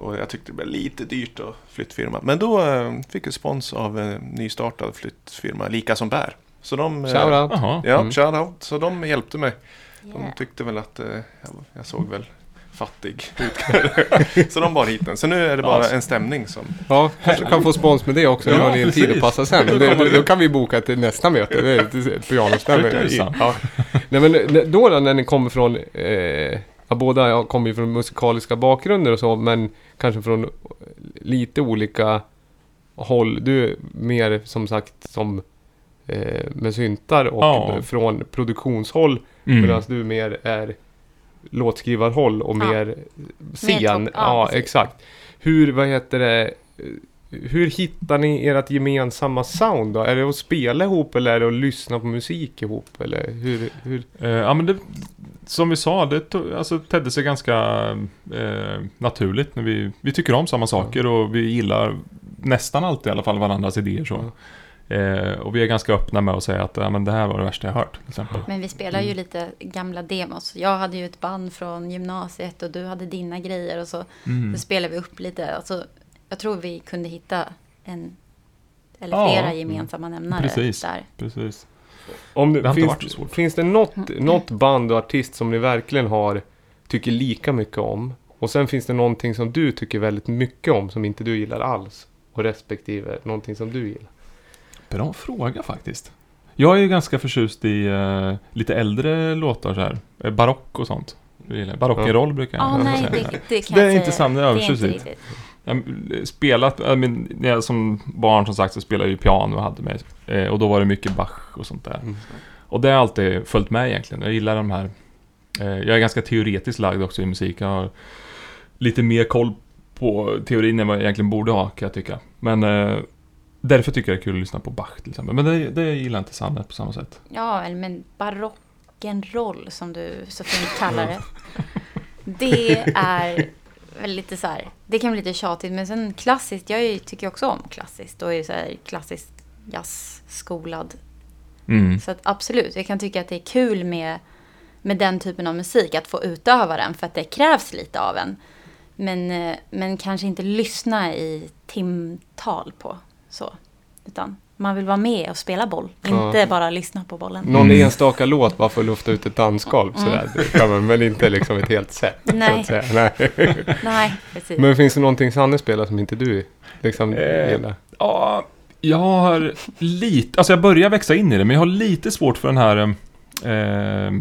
Och jag tyckte det blev lite dyrt att flyttfirma. Men då eh, fick jag spons av en nystartad flyttfirma, Lika som bär. Så de... eh, Shoutout. Jaha. Ja, Mm. shoutout. Så de hjälpte mig. De tyckte väl att eh, jag, jag såg väl fattig ut. så de bar hit den. Så nu är det bara Alltså. en stämning som... Ja, kanske kan få spons med det också. Ja, Ja, har ni en tid att passa sen. Det, då, kan vi boka till nästa möte. Det är ett- pianostämning. Ja. Nej, men då, då när ni kommer från, eh, ja, båda kommer ju från musikaliska bakgrunder och så, men kanske från lite olika håll. Du är mer som sagt som eh, med syntar och Ja. från produktionshåll. Mm. Medan du mer är låtskrivarhåll och Ja. mer scen. topp- ja, ja, precis. exakt. Hur, vad heter det, hur hittar ni ert gemensamma sound då? Är det att spela ihop eller är det att lyssna på musik ihop? Eller hur, hur? Eh, ja men det, som vi sa, det to- alltså, tedde sig ganska eh, naturligt. När vi, vi tycker om samma saker och vi gillar nästan alltid i alla fall varandras idéer. Så. Eh, och vi är ganska öppna med att säga att ja, men det här var det värsta jag hört. Till exempel. Men vi spelar Mm. ju lite gamla demos. Jag hade ju ett band från gymnasiet och du hade dina grejer och så, Mm. så spelade vi upp lite. Alltså, jag tror vi kunde hitta en eller Ja, flera gemensamma nämnare precis. där. Precis. Om det, Det har inte finns, varit så svårt. finns det något, något band och artist som ni verkligen har, tycker lika mycket om? Och sen finns det någonting som du tycker väldigt mycket om som inte du gillar alls? Och respektive någonting som du gillar? Bra fråga faktiskt. Jag är ju ganska förtjust i eh, lite äldre låtar så här. Eh, barock och sånt. Gillar- Barockroll brukar jag Ja, jag nej, säga. det, det kan Det är inte samma Det är inte övertjusigt. Jag har spelat, jag men, när jag som barn som sagt så spelade jag ju piano och hade med. Eh, och då var det mycket Bach och sånt där. Mm. Och det har alltid följt med egentligen. Jag gillar de här. Eh, jag är ganska teoretiskt lagd också i musik. Jag har lite mer koll på teorin än vad jag egentligen borde ha kan jag tycka. Men eh, därför tycker jag det är kul att lyssna på Bach till exempel. Men det, det gillar inte Sanne på samma sätt. Ja, eller men barock'n'roll som du så fint kallar det. Det är väl lite så här, det kan bli lite tjatigt men sen klassiskt, jag tycker också om klassiskt och är så här klassiskt jazzskolad. Mm. Så att absolut, jag kan tycka att det är kul med, med den typen av musik, att få utöva den för att det krävs lite av en. Men, eh, men kanske inte lyssna i timtal på så. Utan man vill vara med och spela boll, Ja. inte bara lyssna på bollen. Någon Mm. enstaka låt bara för att lufta ut ett dansgolv sådär. Kan man, men inte liksom ett helt set. Så Nej. att säga. Nej. Nej, precis. Men finns det någonting Sanne spelar som inte du liksom Eh, gillar? Ja, jag har lite, alltså jag börjar växa in i det, men jag har lite svårt för den här, eh,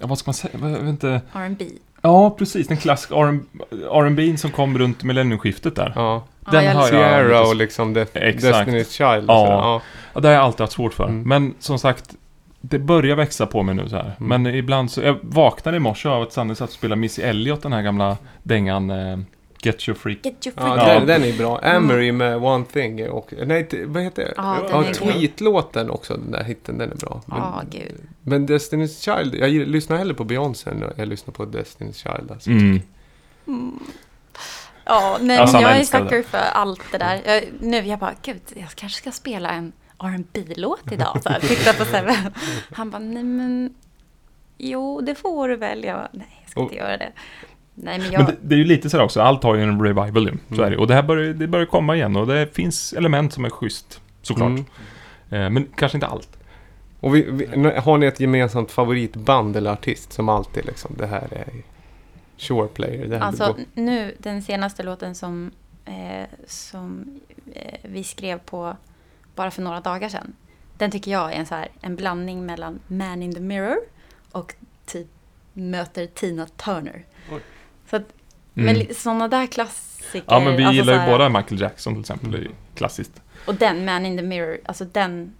ja, vad ska man säga, jag vet inte. R&B. Ja, precis, den klassiska R&B som kom runt millennieskiftet där. Ja. Den har jag Sierra och liksom The, Exakt. Destiny's Child. Ja. Och sådär. ja. Ja, det har jag alltid haft svårt för. Mm. Men som sagt, det börjar växa på mig nu så här. Mm. Men ibland så, jag vaknade i morse av att Sanne satt och spelade Missy Elliott, den här gamla dängan eh, Get Your Freak. Get your freak Ja. Den, den är bra. Amory med One Thing och... Nej, vad heter det? Den Ja, Tweet-låten också, den där hitten, den är bra. Men, Ja, gud. men Destiny's Child, jag lyssnar hellre på Beyoncé än jag lyssnar på Destiny's Child. Alltså. Mm. Ja, nej, Ja, men jag är sucker för allt det där. Jag, nu jag bara, gud, jag kanske ska spela en rb låt idag. Så här, titta på Sebbe. Han bara, nej men, jo det får du väl. Jag bara, nej, jag ska inte Och- göra det. Nej, men jag, Men det, det är ju lite sådär också, allt har ju en revival ju. Så Mm. är det. Och det här börjar, det börjar komma igen och det finns element som är schysst, såklart. Mm. Eh, men kanske inte allt. Och vi, vi, har ni ett gemensamt favoritband eller artist som alltid liksom, det här är Sure Player? Det här alltså nu, den senaste låten som, eh, som eh, vi skrev på bara för några dagar sedan. Den tycker jag är en, så här, en blandning mellan Man in the Mirror och typ möter Tina Turner. Oj. Så att, Mm. Men sådana där klassiker. Ja, men vi alltså gillar ju här- båda Michael Jackson till exempel. Det är ju klassiskt. Och den, Man in the Mirror, alltså den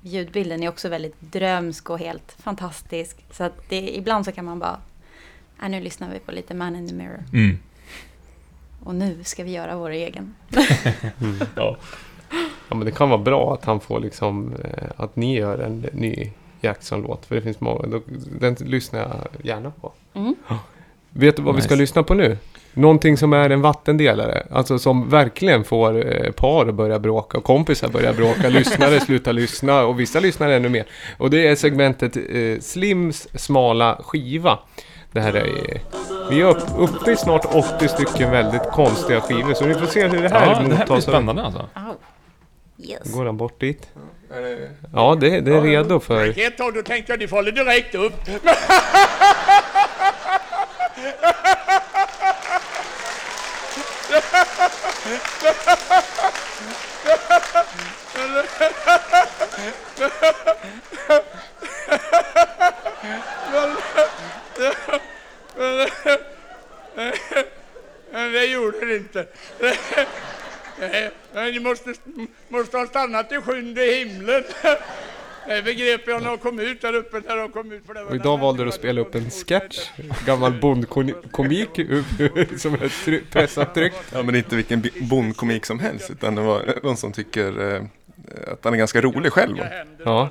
ljudbilden är också väldigt drömsk och helt fantastisk. Så att det, ibland så kan man bara, äh, nu lyssnar vi på lite Man in the Mirror. Mm. Och nu ska vi göra vår egen. Ja. Ja, men det kan vara bra att han får liksom, eh, att ni gör en ny Jackson-låt. För det finns många, den lyssnar jag gärna på. Mm. Vet du vad vi ska Nice. lyssna på nu? Någonting som är en vattendelare. Alltså som verkligen får eh, par att börja bråka och kompisar börja bråka. lyssnare slutar lyssna och vissa lyssnar ännu mer. Och det är segmentet eh, Slims smala skiva. Det här är... Vi är upp, uppe i snart 80 stycken väldigt konstiga skivor. Så vi får se hur det här Ja, det här blir mottas spännande alltså. Oh. Yes. Går han bort dit? Ja, det, det är redo för... Ett tag då tänkte jag, det faller direkt upp. Men det gjorde det inte. Men ni måste, måste ha stannat i sjunde himlen. Det begrep jag när de kom ut där uppe. När de kom ut för det var Och idag valde du att spela upp en sketch. Gammal bondkomik som är try- pressat tryck. Ja, men inte vilken bondkomik som helst, utan det var någon som tycker eh, att han är ganska rolig själv. Ja.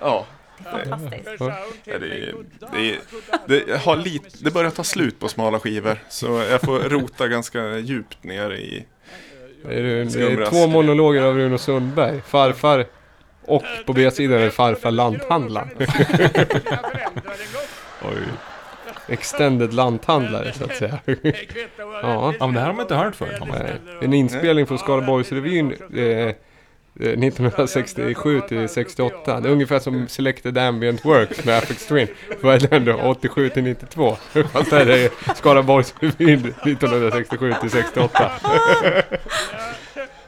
Ja, Fantastiskt. Det, är, det, är, det, har lite, det börjar ta slut på smala skivor, så jag får rota ganska djupt ner i... Det är, det är två monologer av Runo Sundberg. Farfar och på B-sidan är farfar lanthandlaren. Oj. Extended lanthandlare så att säga. Ja. Ja, men det här har man inte hört förut. En inspelning från Skaraborgsrevyn eh, 1967 till 68. Det är ungefär som Selected Ambient Works med Apex Twin. Vad är den då? 87 till 92. Fast här är Skaraborgsrevyn 1967 till 68.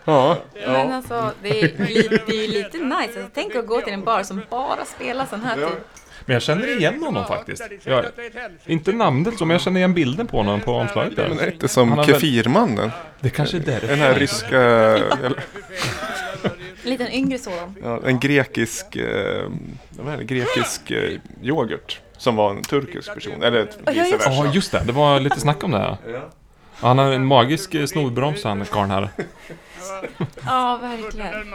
Ja, Men alltså, det är, li- det är ju lite nice. Alltså, tänk att gå till en bar som bara spelar sån här typ. Men jag känner igen honom faktiskt. Jag, inte namnet så, men jag känner igen bilden på honom på omslaget Men är där. det inte som Kefirmannen? Det kanske är därför. Den här ryska... En liten yngre sådan. Ja, en grekisk... Eh, vad är det? Grekisk eh, yoghurt. Som var en turkisk person, eller Ja, vice just det. Ja, versa. just det. Det var lite snack om det. här. Ja, Han har en magisk eh, snorbroms han karln här. Ja, verkligen.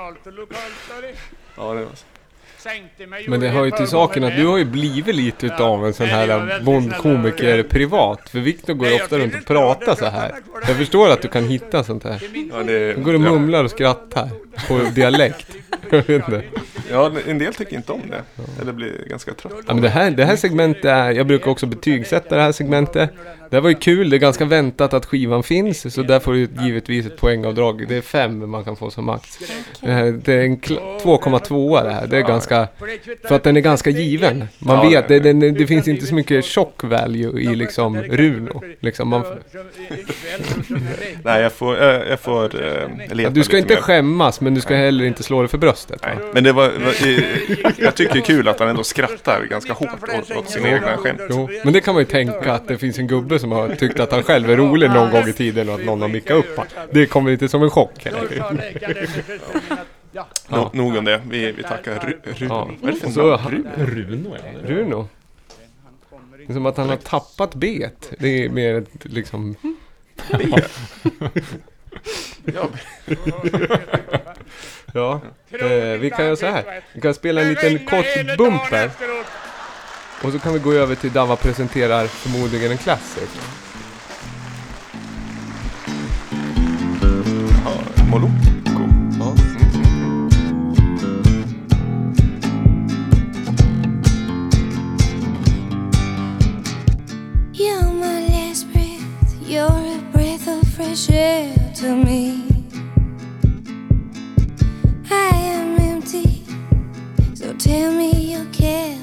Ja, det var men det hör ju till saken att du har ju blivit lite utav en sån här bondkomiker privat. För Viktor går ofta runt och pratar så här. Jag förstår att du kan hitta sånt här. Du går och mumlar och skrattar på dialekt. Jag vet inte. Ja, en del tycker inte om det. Eller blir ganska trött. Ja, men det, här, det här segmentet är, jag brukar också betygsätta det här segmentet. Det var ju kul, det är ganska väntat att skivan finns, så där får du givetvis ett poängavdrag. Det är fem man kan få som max. Det, här, det är en kla- 2,2 det här, det är ganska, för att den är ganska given. Man Ja, vet, det, det, det finns inte så mycket chock value i liksom Runo. Liksom man, Nej, jag får, jag, jag får eh, leta du ska lite inte mer. skämmas, men du ska heller inte slå dig för bröstet. Nej, men det var, var eh, jag tycker det är kul att han ändå skrattar ganska hårt åt, åt sina egna skämt. Jo, men det kan man ju tänka att det finns en gubbe som har tyckt att han själv är rolig någon gång i tiden och att någon har mickat upp honom. Det kommer inte som en chock. Eller? No, nog om det. Vi, vi tackar Ru- Runo. Ja. Och så namn? Runo är det. Runo. Det är som att han har tappat bet. Det är mer ett liksom... Ja, Ja, eh, vi kan göra så här. Vi kan spela en liten kort bump här. Och så kan vi gå över till Dava presenterar förmodligen en classic. ja, Moloko. Ja. You're my last breath, you're a breath of fresh air to me. I am empty, so tell me you care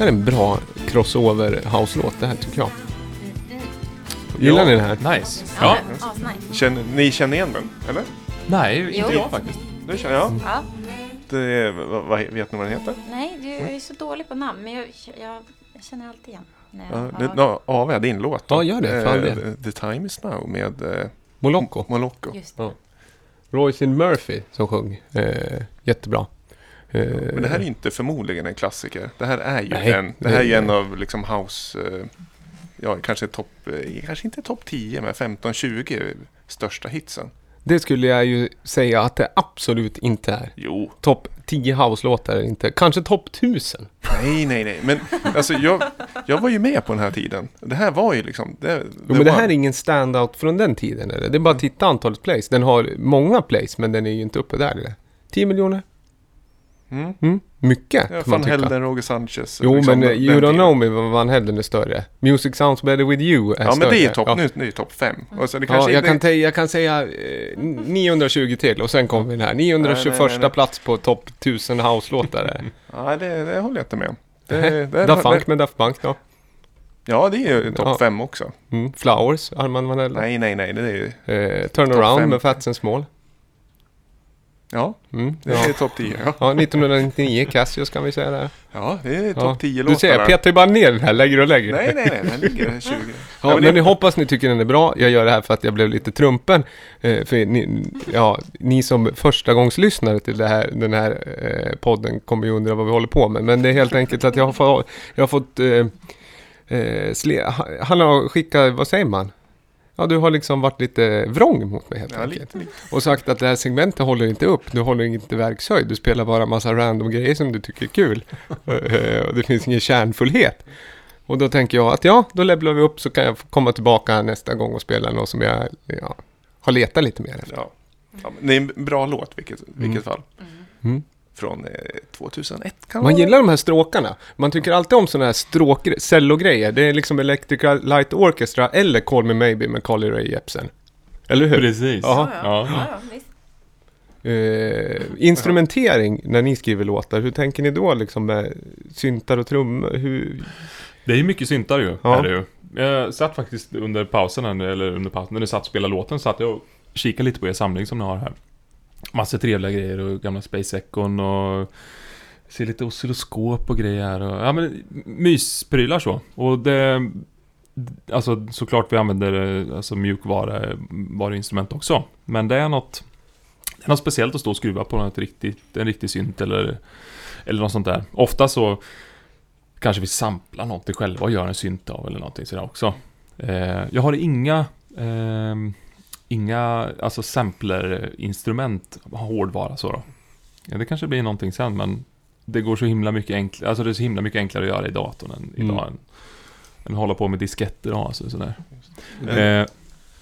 här är en bra crossover house-låt det här tycker jag. Gillar ni den här? Nice. Ja. Ja, asnice. Känner, ni känner igen den? Eller? Nej, inte Jo. jag faktiskt. Det känner jag. Ja. Det är, vad, vad, vet ni vad den heter? Nej, du är ju så dålig på namn, men jag, jag, jag känner alltid igen. jag Ja, det, ja, din låt. då. Ja, gör det. Fan Eh, det. The Time Is Now med eh, Moloko. Moloko. Just Ja. Royce Murphy som sjöng. Eh, jättebra. Men det här är inte förmodligen en klassiker. Det här är ju Nej, en, det här är ju det- en av liksom house, eh, ja kanske topp, eh, kanske inte topp 10 men 15-20 största hitsen. Det skulle jag ju säga att det absolut inte är. Jo, Topp 10 house-låtar det inte. Kanske topp 1000. nej nej nej. Men alltså jag, jag var ju med på den här tiden. Det här var ju liksom. Det, Jo, men det var- här är ingen standout från den tiden. Eller? Det är bara att titta antalet plays. Den har många plays, men den är ju inte uppe där. Eller? 10 miljoner? Mm. Mm. Mycket, Ja, kan Van. Helden, Roger Sanchez. Jo, liksom men den You Don't. Know Me, Van Helden är större. Music Sounds Better With You är Ja, större. men det är topp, Ja. nu, nu är det topp 5. Och så det Ja, jag, inte- kan jag kan säga eh, 920 till och sen kommer den här. 921 Nej, nej, nej, plats på topp 1000 house-låtar. Nej, det, det håller jag inte med om. Daft Punk med Daft Punk då. Ja, det är ju topp Ja. 5 också. Mm. Flowers, Armand Van Helden. Nej, nej, nej. Det är ju... Eh, Turn Topp Around fem. med Fats and Small. Ja, Mm. det Ja. är topp 10. Ja, ja, 1999 Cassius kan vi säga där. ja det är Ja. topp 10 Du låtar. ser, jag petar ju bara ner den här, lägger och lägger. Nej, nej, nej. Den ligger 20. Ja, men men det- jag hoppas ni tycker den är bra. Jag gör det här för att jag blev lite trumpen. Eh, för ni, ja, ni som första gångs lyssnare till här, den här eh, podden kommer ju undra vad vi håller på med. Men det är helt enkelt att jag har fått, jag har fått eh, eh, sle, ha- han har skickat, vad säger man? Ja, du har liksom varit lite vrång mot mig helt Ja, enkelt. lite, lite. Och sagt att det här segmentet håller inte upp. Du håller inte verkshöjd. Du spelar bara massa random grejer som du tycker är kul. Eh, och det finns ingen kärnfullhet. Och då tänker jag att ja, då levlar vi upp så kan jag komma tillbaka nästa gång och spela något som jag ja, har letat lite mer efter. Ja. Ja, det är en bra låt, vilket, vilket fall. Mm. Från eh, 2001 kan Man vara. gillar de här stråkarna. Man tycker alltid om sådana här stråk, cellogrejer. Det är liksom Electric Light Orchestra eller Call Me Maybe med Carly Rae Jepsen. Eller hur? Precis. Ja. Ja. ja, ja. Eh, instrumentering när ni skriver låtar, hur tänker ni då liksom med syntar och trummor? Hur... Det är ju mycket syntar ju. Ja. Är det ju. Jag satt faktiskt under pausen, här nu, eller under pausen, när ni satt och spelade låten, satt jag och kikade lite på er samling som ni har här. Massa trevliga grejer och gamla Space Econ och ser lite oscilloskop och grejer här och, ja men mysprylar så. Och det, alltså såklart vi använder alltså mjukvara, varuinstrument också. Men det är något, det är något speciellt att stå och skruva på något riktigt, en riktig synt eller, eller något sånt där. Ofta så kanske vi samplar någonting själva och gör en synt av eller någonting sådär också. Eh, jag har inga Eh, Inga alltså samplerinstrument, hårdvara så då. Ja, det kanske blir någonting sen men Det går så himla mycket enklare, alltså det är så himla mycket enklare att göra i datorn än Mm. idag. Än, än hålla på med disketter och alltså, sådär. Men- Eh,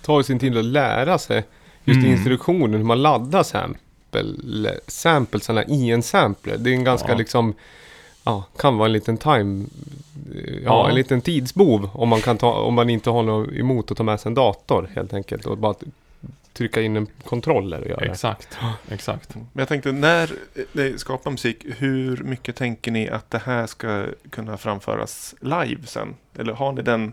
tar sin tid att lära sig just Mm. instruktionen hur man laddar sample, samplesarna i en sampler. Det är en ganska Ja. liksom, ja, kan vara en liten time, ja, Ja. en liten tidsbov om man, kan ta, om man inte har något emot att ta med sig en dator helt enkelt och bara trycka in en kontroller och göra det. exakt, exakt. Men jag tänkte, när ni skapar musik, hur mycket tänker ni att det här ska kunna framföras live sen? Eller har ni den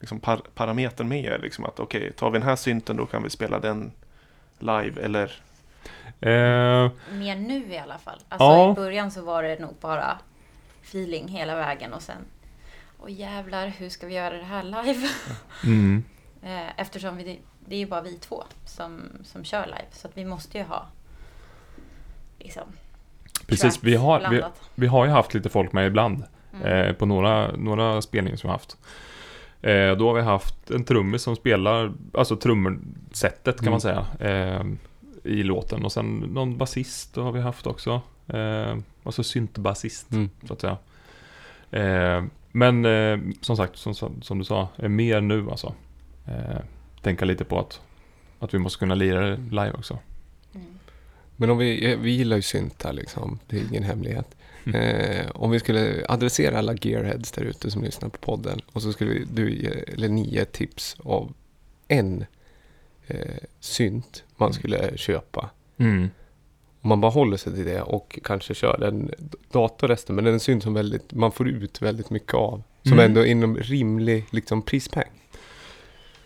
liksom, par parametern med er? Liksom att okej, tar vi den här synten då kan vi spela den live. Eller Eh, Mer nu i alla fall. Alltså Ja. i början så var det nog bara feeling hela vägen och sen Åh jävlar, hur ska vi göra det här live? mm. Eh, Eftersom vi, det är ju bara vi två som, som kör live. Så att vi måste ju ha liksom, Precis, vi har, vi, blandat. vi har ju haft lite folk med ibland. Mm. Eh, på några, några spelningar som vi har haft. Eh, då har vi haft en trummis som spelar, alltså trummersättet kan Mm. man säga. Eh, I låten. Och sen någon basist har vi haft också. Eh, alltså syntbasist Mm. så att säga. Eh, men eh, som sagt, som, som, du sa, är mer nu alltså. Eh, tänka lite på att, att vi måste kunna lira det live också. Mm. Men om vi, vi gillar ju syntar liksom, det är ingen hemlighet. Mm. Eh, om vi skulle adressera alla gearheads där ute som lyssnar på podden och så skulle vi, du ge, eller ni ge tips av en eh, synt man Mm. skulle köpa. Mm. Om man bara håller sig till det och kanske kör en dator resten, men det är en synt som väldigt, man får ut väldigt mycket av. Som Mm. ändå är inom rimlig liksom, prispeng.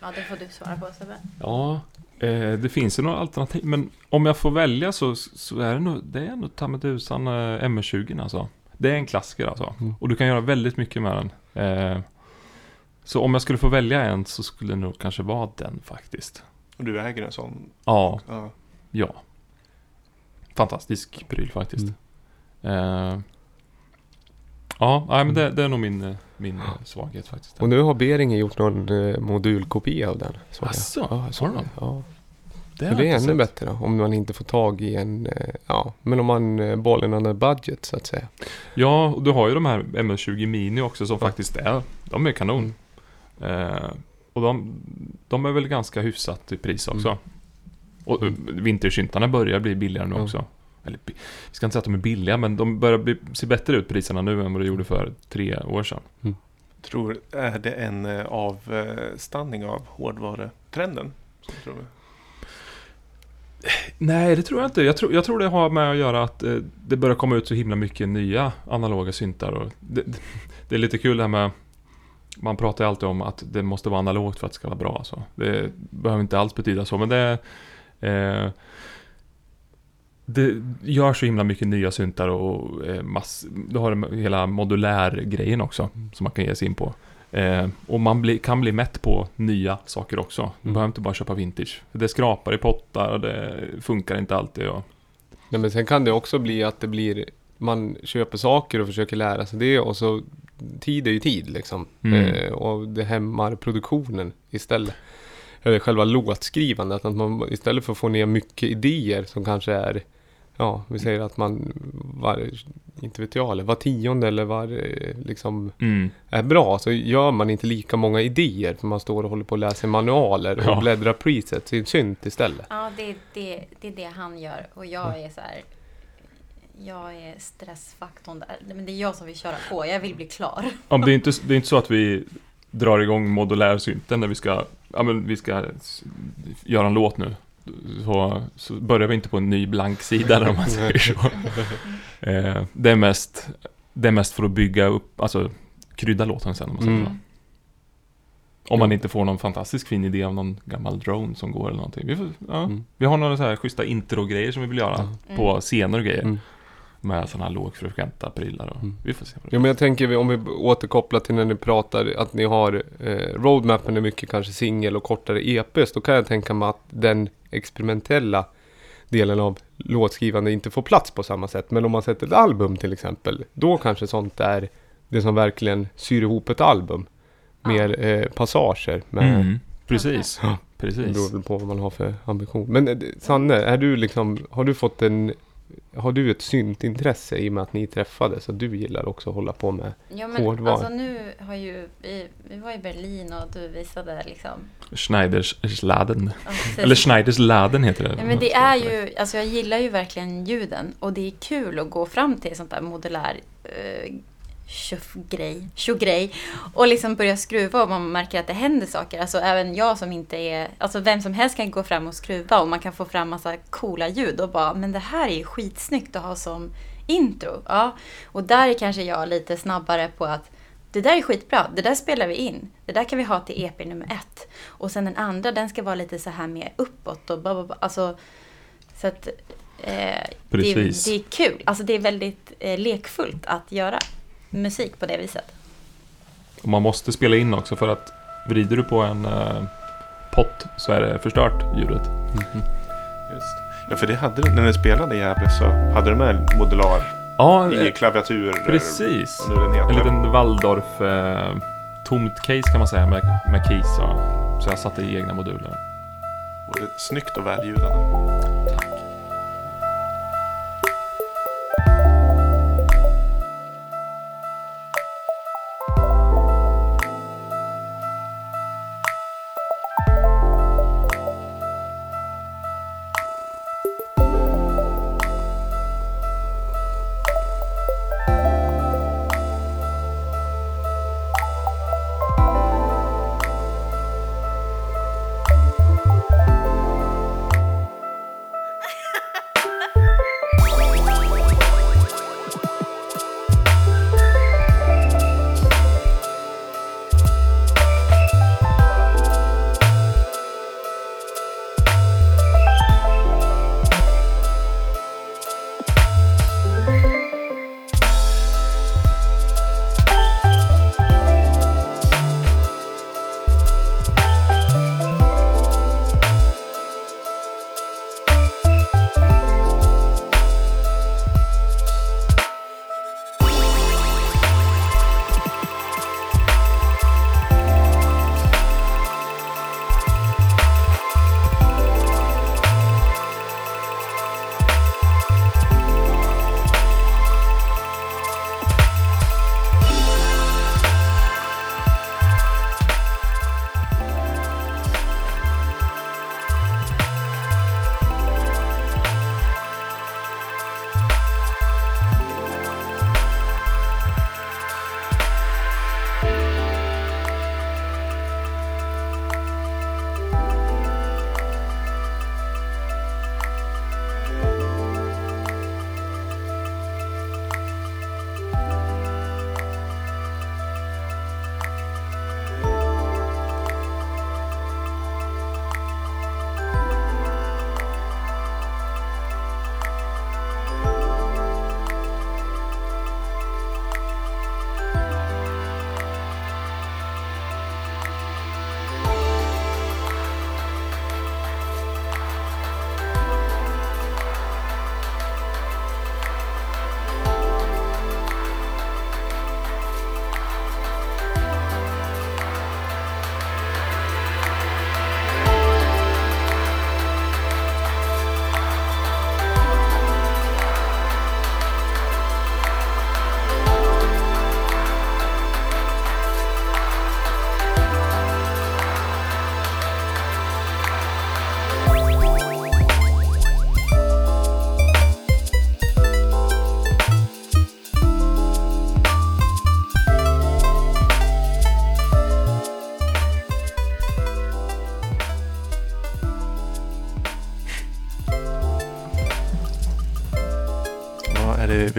Ja, det får du svara på Sebbe. Ja, eh, det finns ju några alternativ. Men om jag får välja så, så är det nog, det är nog ta med tusan eh, MS-20 alltså. Det är en klassiker alltså. Mm. Och du kan göra väldigt mycket med den. Eh, så om jag skulle få välja en så skulle det nog kanske vara den faktiskt. och du äger en sån. Ja, Ja. ja. Fantastisk pryl faktiskt. Eh, ja, nej, men det, det är nog min, min eh, svaghet faktiskt. Och nu har Beringer gjort någon eh, modulkopia av den. ja, såg har det. Ja. det Det, är ännu sett. bättre då, om man inte får tag i en, ja, men om man bollen under budget så att säga. Ja, och du har ju de här MS-20 Mini också som Ja. faktiskt är, de är kanon. Eh, och de, de är väl ganska hyfsat i pris också. Mm. Och uh, vintersyntarna börjar bli billigare nu Ja. också. Eller, vi ska inte säga att de är billiga, men de börjar bli, se bättre ut priserna nu än vad de gjorde för tre år sedan. Tror, är det en eh, avstanning av hårdvarutrenden? Tror du? Nej, det tror jag inte. Jag tror, jag tror det har med att göra att eh, det börjar komma ut så himla mycket nya analoga syntar. Och det, det är lite kul det här med... Man pratar ju alltid om att det måste vara analogt för att det ska vara bra. Så. Det behöver inte alls betyda så, men det... Eh, det gör så himla mycket nya syntar och eh, mass, du har hela modulärgrejen också som man kan ge sig in på. Eh, och man bli, kan bli mätt på nya saker också. Du Mm. behöver inte bara köpa vintage. Det skrapar i pottar och det funkar inte alltid. Och, Nej, men sen kan det också bli att det blir, man köper saker och försöker lära sig det och så tid är ju tid liksom. Mm. Eh, och det hämmar produktionen istället. Eller själva låtskrivandet, att man istället för att få ner mycket idéer som kanske är Ja, vi säger att man var, inte vet jag, eller var tionde eller var liksom mm. är bra så gör man inte lika många idéer för man står och håller på och läser manualer och Ja. bläddrar presets i synt istället. Ja, det, det, det är det han gör. Och jag är så här... Jag är stressfaktorn där. Men det är jag som vill köra på. Jag vill bli klar. Ja, men det, är inte, det är inte så att vi drar igång modulärsynten när vi ska, ja, men vi ska göra en låt nu. Så, så börjar vi inte på en ny blank sida där, om man säger så. Eh, det, är mest, det är mest för att bygga upp, alltså krydda låten sen om man säger Mm. så. Om man inte får någon fantastisk fin idé av någon gammal drone som går eller någonting. Vi, får, ja, Mm. vi har några så här schyssta intro-grejer som vi vill göra Ja. på scener och grejer. Med sådana här lågfrekventa prylar och Mm. vi får se. Vad det Ja, men jag tänker om vi återkopplar till när ni pratar att ni har eh, roadmappen är mycket kanske singel och kortare EPs. Då kan jag tänka mig att den experimentella delen av låtskrivande inte får plats på samma sätt. Men om man sätter ett album till exempel, då kanske sånt är det som verkligen syr ihop ett album. Mer eh, passager. Med, Mm. Precis, Ja. Det precis. beror väl på vad man har för ambition. Men eh, Sanne, är du liksom, har du fått en har du ett syntintresse i och med att ni träffades? Så du gillar också att hålla på med Ja, men Hårdvar. alltså nu har ju vi, vi var i Berlin och du visade liksom. Schneidersladen. ja. Eller Schneidersladen heter det. Ja, men det är ju, alltså jag gillar ju verkligen ljuden och det är kul att gå fram till sånt där modulär eh, tjoff-grej, tjogrej och liksom börja skruva och man märker att det händer saker. Alltså även jag som inte är, alltså vem som helst kan gå fram och skruva och man kan få fram massa coola ljud och bara, men det här är ju skitsnyggt att ha som intro. Ja, och där är kanske jag lite snabbare på att det där är skitbra, det där spelar vi in. Det där kan vi ha till EP nummer ett. Och sen den andra, den ska vara lite så här mer uppåt och bara, alltså så att eh, det, det är kul. Alltså det är väldigt eh, lekfullt att göra musik på det viset. Och man måste spela in också för att vrider du på en eh, pott så är det förstört ljudet. Just. Ja, för det hade du, när ni spelade i Gävle så hade du med modular Ja, i eh, klaviatur. precis. En liten Waldorf eh, tomt case kan man säga med, med keys. Och, så jag satte i egna moduler. Snyggt och. Vad är det vi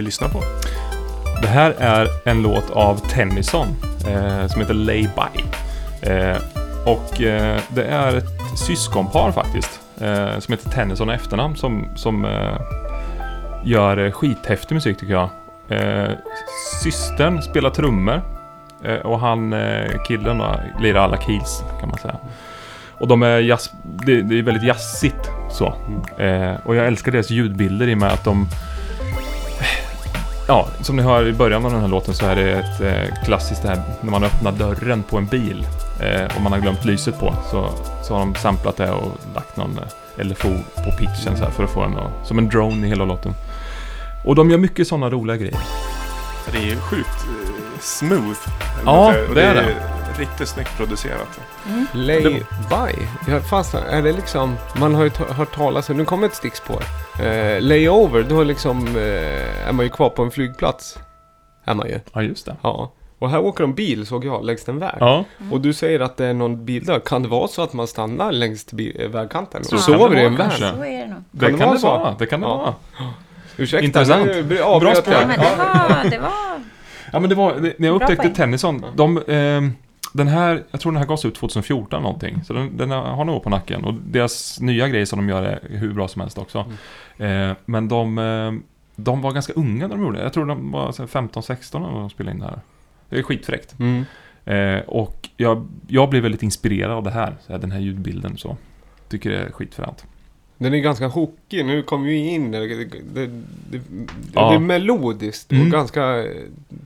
lyssnar på? Det här är en låt av Tennyson eh, som heter Lay By. Eh, och eh, det är ett syskonpar faktiskt. Eh, som heter Tennyson i efternamn som, som eh, gör eh, skithäftig musik tycker jag. Systern spelar trummor. Och han, killen då, lirar alla keys kan man säga. Och de är jazz, det, det är väldigt jazzigt så. Eh, och jag älskar deras ljudbilder i och med att de Ja, som ni hör i början av den här låten så är det ett eh, klassiskt det här när man öppnar dörren på en bil eh, och man har glömt lyset på så, så har de samplat det och lagt någon eh, LFO på pitchen så här för att få den att, som en drone i hela låten. Och de gör mycket sådana roliga grejer. Det är ju sjukt smooth. Ja, det är Riktigt snyggt producerat. Lay Det- by. Jag fastnar. Är det liksom... Man har ju hört talas om... Nu kommer ett stickspår. Uh, layover, då liksom eh, är man ju kvar på en flygplats. Är man ju. Ja, just det. Ja. Och här åker de bil såg jag längs en väg. Ja, Och du säger att det är någon bil där. Kan det vara så att man stannar längs eh, vägkanten? Så och kan sover det i en kanske. Så är det nog. det Kan kan det det, vara så? vara. Det kan det Ja. vara. Ursäkta, Intressant. nu avbröt spår. jag. Ja, men det var... Det var Ja, men det var, det, när jag Bra upptäckte. Tennyson, de, ehm, den här, jag tror den här gavs ut 2014 någonting. Så den, den har nog på nacken. Och deras nya grejer som de gör är hur bra som helst också. Eh, men de, eh, de var ganska unga när de gjorde det. Jag tror de var så här 15-16 när de spelade in det här. Det är skitfräckt. Mm. Eh, och jag, jag blev väldigt inspirerad av det här. Så här den här ljudbilden så. Tycker det är skitfränt. Den är ganska hookig. Nu kommer vi in. Det, det, det, Ja. det är melodiskt och Mm. ganska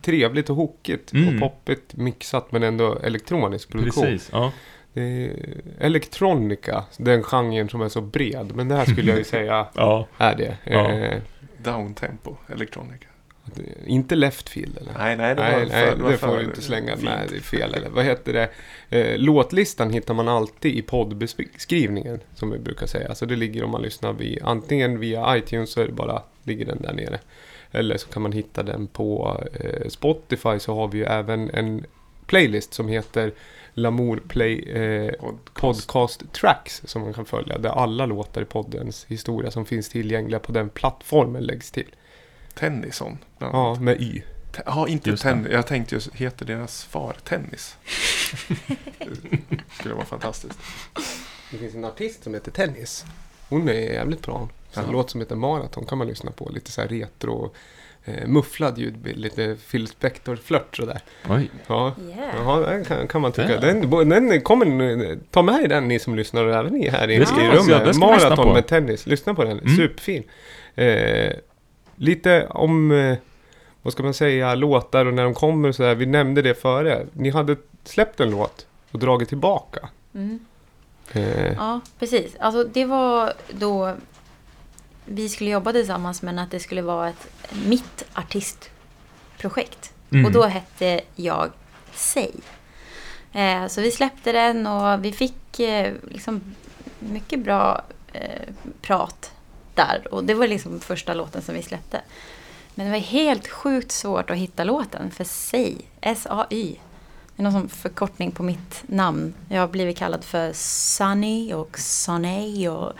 trevligt och hookigt. Mm. Och poppigt mixat men ändå elektronisk produktion. Precis. Ja. Det är elektronika, den genren som är så bred. Men det här skulle jag ju säga ja. är det. Ja. Eh, Downtempo, elektronika. Inte leftfield eller? Nej, nej, det var Nej, nej det, får du inte slänga fint. med. Det är fel. Eller vad heter det? Eh, låtlistan hittar man alltid i poddbeskrivningen. Som vi brukar säga. Så det ligger om man lyssnar via, antingen via iTunes så är det bara, ligger den där nere. Eller så kan man hitta den på eh, Spotify så har vi ju även en playlist som heter Lamour Play eh, Podcast. Podcast Tracks som man kan följa. Där alla låtar i poddens historia som finns tillgängliga på den plattformen läggs till. Tennyson. Ja, med Y. Te- Ja, inte tennis. Jag tänkte just, heter deras far tennis? det skulle vara fantastiskt. Det finns en artist som heter Tennis. Hon är jävligt bra. Så en låt som heter Marathon kan man lyssna på. Lite så här retro, eh, mufflad ljudbild. Lite Phil Spector-flört sådär. Oj. Ja, Yeah. Jaha, den kan, kan man tycka. Ja. Den, den kommer, ta med den ni som lyssnar och även ni här i, i rummet. på. med tennis. Lyssna på den, Mm. superfin. Eh, lite om, eh, vad ska man säga, låtar och när de kommer och sådär. Vi nämnde det före. Ni hade släppt en låt och dragit tillbaka. Mm. Eh, Ja, precis. Alltså det var då vi skulle jobba tillsammans men att det skulle vara ett mitt artistprojekt. Mm. Och då hette jag Säg. Eh, så vi släppte den och vi fick eh, liksom mycket bra eh, prat där. Och det var liksom första låten som vi släppte. Men det var helt sjukt svårt att hitta låten för Säg, S-A-Y. Det är någon förkortning på mitt namn. Jag har blivit kallad för Sunny och Sonny och...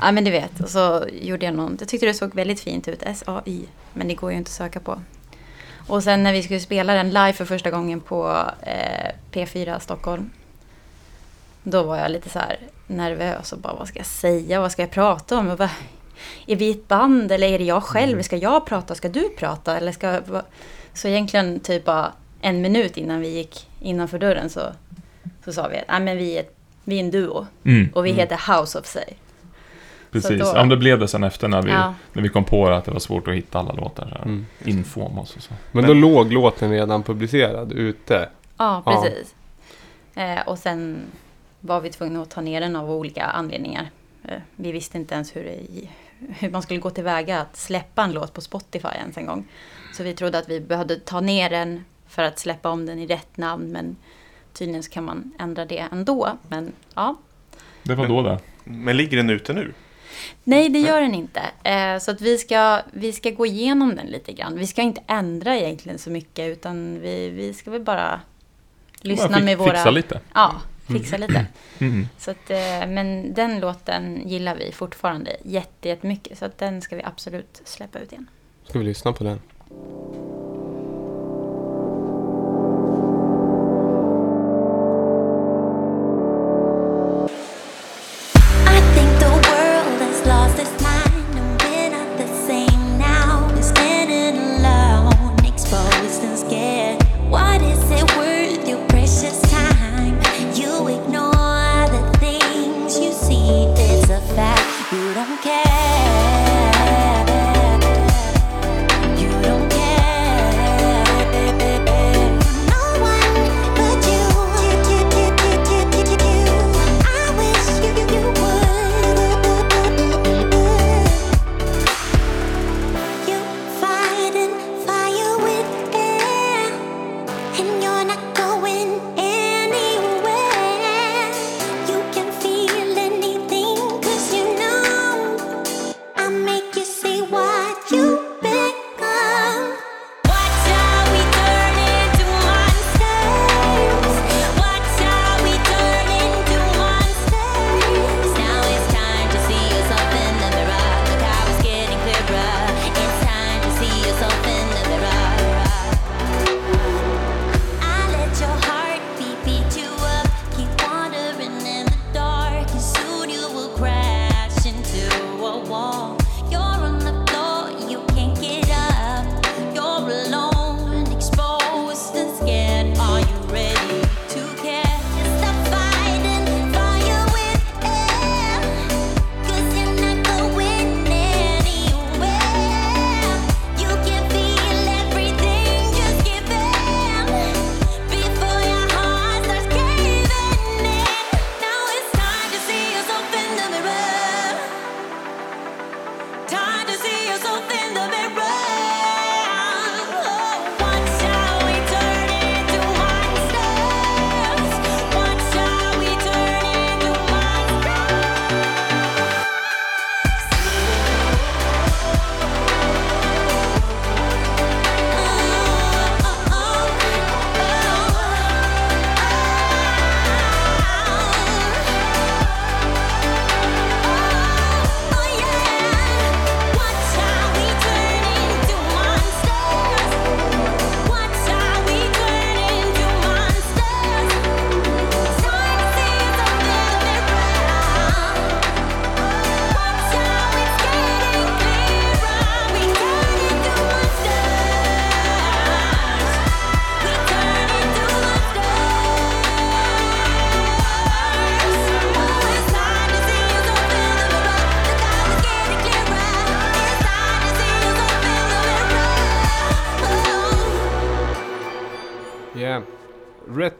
Ja men du vet. Och så gjorde jag någon... Jag tyckte det såg väldigt fint ut. S-A-Y. Men det går ju inte att söka på. Och sen när vi skulle spela den live för första gången på eh, P4 Stockholm. Då var jag lite så nervös och bara vad ska jag säga? Vad ska jag prata om? Och vad, är vi ett band eller är det jag själv? Ska jag prata? Ska du prata? Eller ska, så egentligen typ bara en minut innan vi gick innanför dörren så, så sa vi att "Nej, men vi, är, vi är en duo Mm. och vi heter House of Say. Precis. då- Ja, det blev det sen efter när vi, Ja. när vi kom på att det var svårt att hitta alla låtar. Mm. Info om oss och så. Men då låg låten redan publicerad ute. Ja, Ja. precis. Eh, och sen var vi tvungna att ta ner den av olika anledningar. Eh, vi visste inte ens hur, det, hur man skulle gå tillväga att släppa en låt på Spotify ens en gång. Så vi trodde att vi behövde ta ner den för att släppa om den i rätt namn. Men tydligen så kan man ändra det ändå. Men ja, Det var då det. Men ligger den ute nu? Nej, det gör den inte. Eh, så att vi ska, vi ska gå igenom den lite grann. Vi ska inte ändra egentligen så mycket utan vi, vi ska väl bara lyssna med våra... Fixa lite. Ja, fixa lite. Mm. Så att, eh, men den låten gillar vi fortfarande jätte- jättemycket. Så att den ska vi absolut släppa ut igen. Ska vi lyssna på den?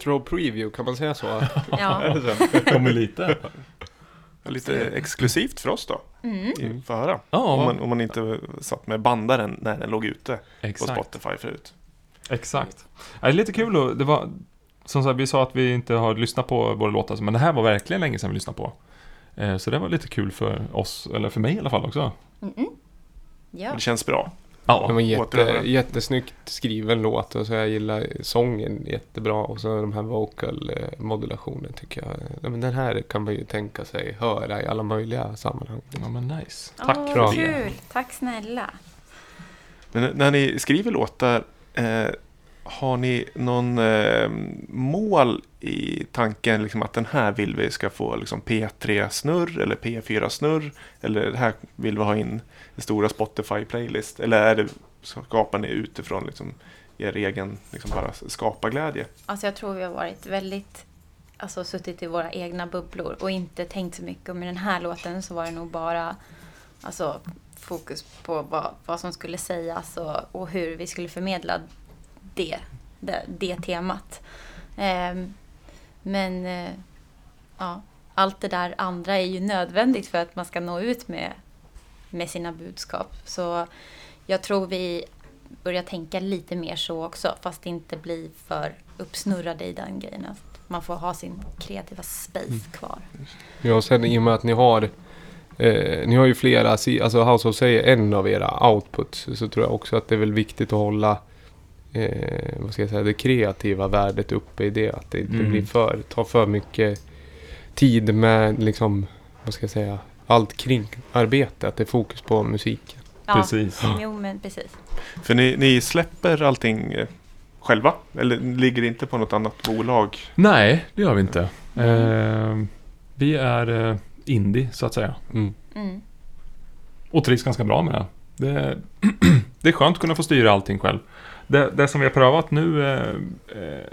Retro preview, kan man säga så? Ja. Kommer lite. Lite exklusivt för oss då. Mm. Få höra. Ja, Om man, om man inte satt med bandaren när den låg ute på exakt. Spotify förut. Exakt. Det är lite kul och det var Som sagt, vi sa att vi inte har lyssnat på våra låtar Men det här var verkligen länge sedan vi lyssnade på Eh, Så det var lite kul för oss, eller för mig i alla fall också Mm-mm. Ja. Det känns bra. Det Ja, var en jätte, jättesnyggt skriven låt och så jag gillar sången jättebra och så de här vocal eh, modulationen tycker jag. Ja, men den här kan man ju tänka sig höra i alla möjliga sammanhang. ja men nice Tack Åh, för vad det kul. Tack snälla. Men när ni skriver låtar, eh, har ni någon eh, mål i tanken liksom att den här vill vi ska få liksom P3-snurr eller P4-snurr? Eller det här vill vi ha in stora Spotify-playlist? Eller är det, skapar ni utifrån liksom er egen liksom bara skaparglädje? Alltså jag tror vi har varit väldigt, alltså suttit i våra egna bubblor och inte tänkt så mycket. Och med den här låten så var det nog bara, alltså fokus på vad, vad som skulle sägas och, och hur vi skulle förmedla det, det, det temat. Eh, men eh, ja, allt det där andra är ju nödvändigt för att man ska nå ut med, med sina budskap. Så jag tror vi börjar tänka lite mer så också, fast inte bli för uppsnurrade i den grejen. Att man får ha sin kreativa space kvar. Ja, och sen i och med att ni har eh, Ni har ju flera, alltså House of Say är en av era outputs. Så tror jag också att det är väl viktigt att hålla eh, vad ska jag säga, det kreativa värdet uppe i det. Att det inte Mm. blir för, tar för mycket tid med liksom, vad ska jag säga, allt kring arbete. Att det är fokus på musiken. Ja, Precis Jo, men precis. För ni, ni släpper allting eh, själva? Eller ligger det inte på något annat bolag? Nej, det gör vi inte eh, Vi är eh, indie så att säga Mm. Mm. Och trivs ganska bra med det. Det, det är skönt att kunna få styra allting själv. Det, det som vi har prövat nu eh, eh,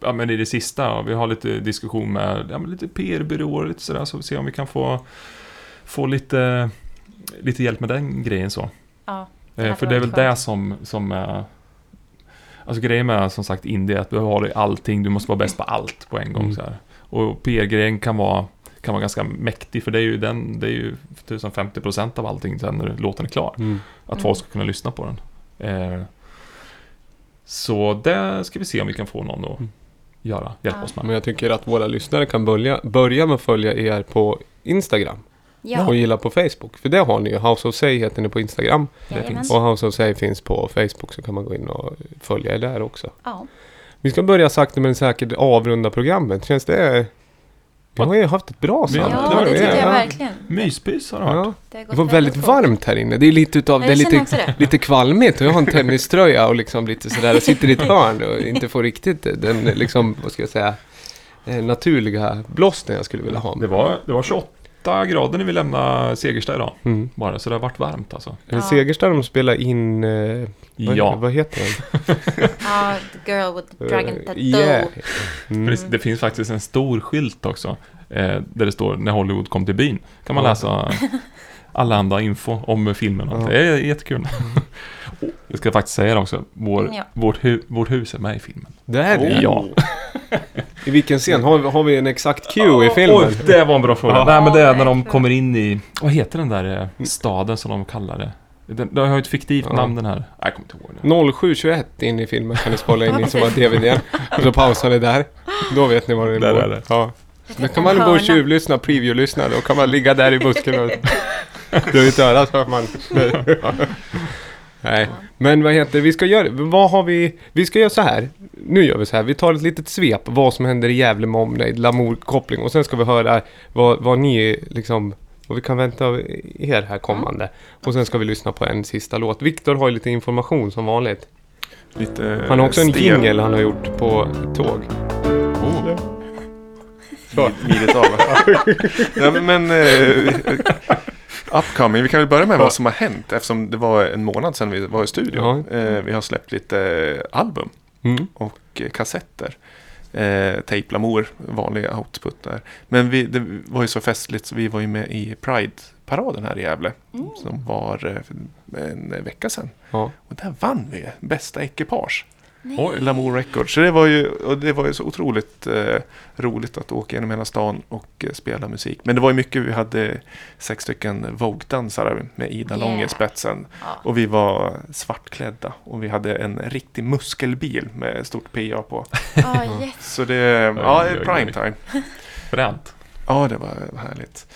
ja, men i det sista, och vi har lite diskussion med ja, men lite PR-byråer lite sådär, så vi ser om vi kan få, få lite, lite hjälp med den grejen så. Ja, det Eh, för det är väl skönt. det som, som är... Alltså grejen med som sagt indie är att du har allting, du måste vara bäst på allt på en gång Mm. så här. Och PR-grejen kan vara, kan vara ganska mäktig för det är ju den, det är ju tusen 50% av allting sen när låten är klar. Mm. Att Mm. folk ska kunna lyssna på den. Eh, så det ska vi se om vi kan få någon att Mm. Göra, hjälpa Ja. oss med. Men jag tycker att våra lyssnare kan börja, börja med att följa er på Instagram. Ja, Och gilla på Facebook. För det har ni ju. House of Say heter ni på Instagram. jajamän. Och House of Say finns på Facebook så kan man gå in och följa er där också. Ja. Vi ska börja sakta men säkert avrunda programmet. Känns det... Vi har ju haft ett bra samtal. ja, det det. tycker jag Ja. verkligen. Myspys har det varit. Ja. Det, var väldigt varmt här inne. Det är lite utav... Det är lite, lite kvalmigt jag har en tenniströja och liksom lite sådär. Jag sitter i ett hörn och inte får riktigt den liksom, vad ska jag säga, eh, naturliga blåsten jag skulle vilja ha. Det var, det var 28 grader när vi lämnade Segersta idag. Mm. Bara, så det har varit varmt alltså. Ja. Ja. Segersta de spelar in... Vad, Ja. vad heter den? Ja, The Girl with the Dragon Eh, Tattoo. yeah. Mm. Det, finns faktiskt en stor skylt också. Eh, där det står när Hollywood kom till byn. Kan man läsa alla andra info om filmen. Ja. Det är jättekul. Jag ska faktiskt säga det också. Vår, Ja. vårt, hu, vårt hus är med i filmen. Det är det? Ja. I vilken scen? Har, vi- har vi en exakt cue i filmen? Oj, det var en bra fråga. Ja. Nej men det är när de kommer in i, vad heter den där eh, staden som de kallar det? Den, de har ju ett fiktivt Ja. namn den här. Nej, jag kommer inte ihåg det. 0721 in i filmen kan ni spola in i som har DVDn. Och så pausar ni där. Då vet ni vad det Där är. är det. Ja. Då kan man gå och tjuvlyssna, preview-lyssna. Då kan man ligga där i busken och dra ut örat så att man... Nej, men vad heter vi ska göra, vad har vi, vi ska göra så här. Nu gör vi så här, vi tar ett litet svep vad som händer i Gävle med omnejd, Lamour-koppling och sen ska vi höra vad, vad ni liksom, vad vi kan vänta av er här kommande. Och sen ska vi lyssna på en sista låt. Viktor har ju lite information som vanligt. Lite Han har också en stel- jingle han har gjort på tåg. Oh. Så. Av. ja, men... Eh, upcoming. Vi kan väl börja med vad som har hänt eftersom det var en månad sedan vi var i studion. Eh, vi har släppt lite eh, album Mm. och eh, kassetter. Eh, Tape Lamour, vanlig output där. Men vi, det var ju så festligt så vi var ju med i Pride-paraden här i Gävle. Mm. Som var eh, en vecka sedan. Ja. Och där vann vi bästa ekipage. Oj. Lamour Records. Så det var ju, och det var ju så otroligt eh, roligt att åka genom hela stan och eh, spela musik. Men det var ju mycket, vi hade sex stycken Vogue-dansare med Ida Lång Yeah. i spetsen. Ja. Och vi var svartklädda och vi hade en riktig muskelbil med stort PA på. Ja, jätte- Så det, ja, oj, oj. prime time. Fränt. Ja, det var härligt.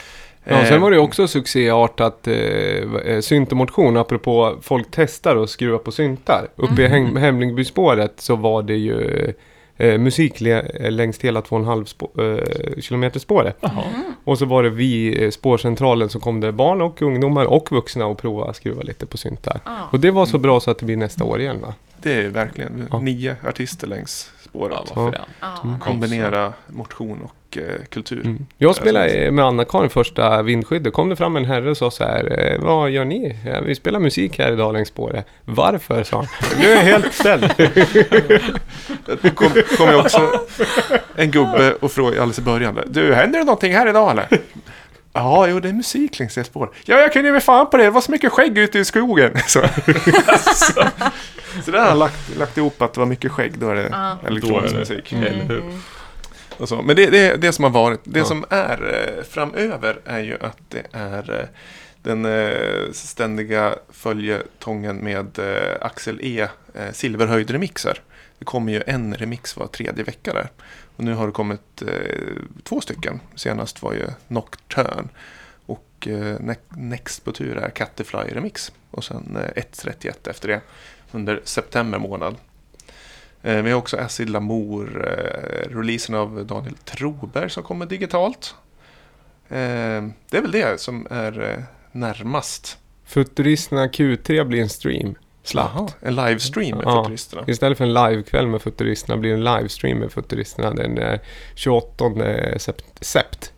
Ja, Eh, sen var det ju också succéartat eh, eh, syntomotion, apropå folk testar och skruvar på syntar. Uppe i Hem- Hemlingbyspåret så var det ju eh, musik längs hela 2,5 spå- eh, kilometer spåret. Jaha. Och så var det vi, eh, spårcentralen, så kom det barn och ungdomar och vuxna och prova att skruva lite på syntar. ja. Och det var så bra så att det blir nästa år igen va? Det är verkligen Ja. nio artister längs spåret. Ja. Ja, Mm. Kombinera motion och eh, kultur. Mm. Jag spelade eh, med Anna-Karin första vindskyddet. kom det fram en herre och sa så här, eh, vad gör ni? Ja, vi spelar musik här idag längs spåret. Varför? sa han. Nu är jag helt ställd. Det kom, kom ju också en gubbe och frågade alldeles i början. Du, händer det någonting här idag eller? Ja, jo det är musik längs det spåret. Ja, jag kunde ju med fan på det. Det var så mycket skägg ute i skogen. Så, så där har han lagt, lagt ihop att det var mycket skägg. Då är det Ja. elektronisk Då är det- musik. Hur? Mm. Och så. Men det, det, det som har varit, det Ja. som är eh, framöver är ju att det är eh, den eh, ständiga följetongen med Axel E. Silverhöjd-remixer. Det kommer ju en remix var tredje vecka där. Och nu har det kommit två stycken. Senast var ju Nocturne. Och ne- next på tur är Catterfly Remix. Och sen eh, 1.31 efter det. Under september månad. Eh, Vi har också Acid Lamour, eh, releasen av Daniel Troberg som kommer digitalt. Eh, Det är väl det som är närmast. Futuristerna Q3 blir en stream. Slappt. en livestream med Ja. Futuristerna. Istället för en livekväll med Futuristerna blir det en livestream med Futuristerna den eh, 28 sept. sept.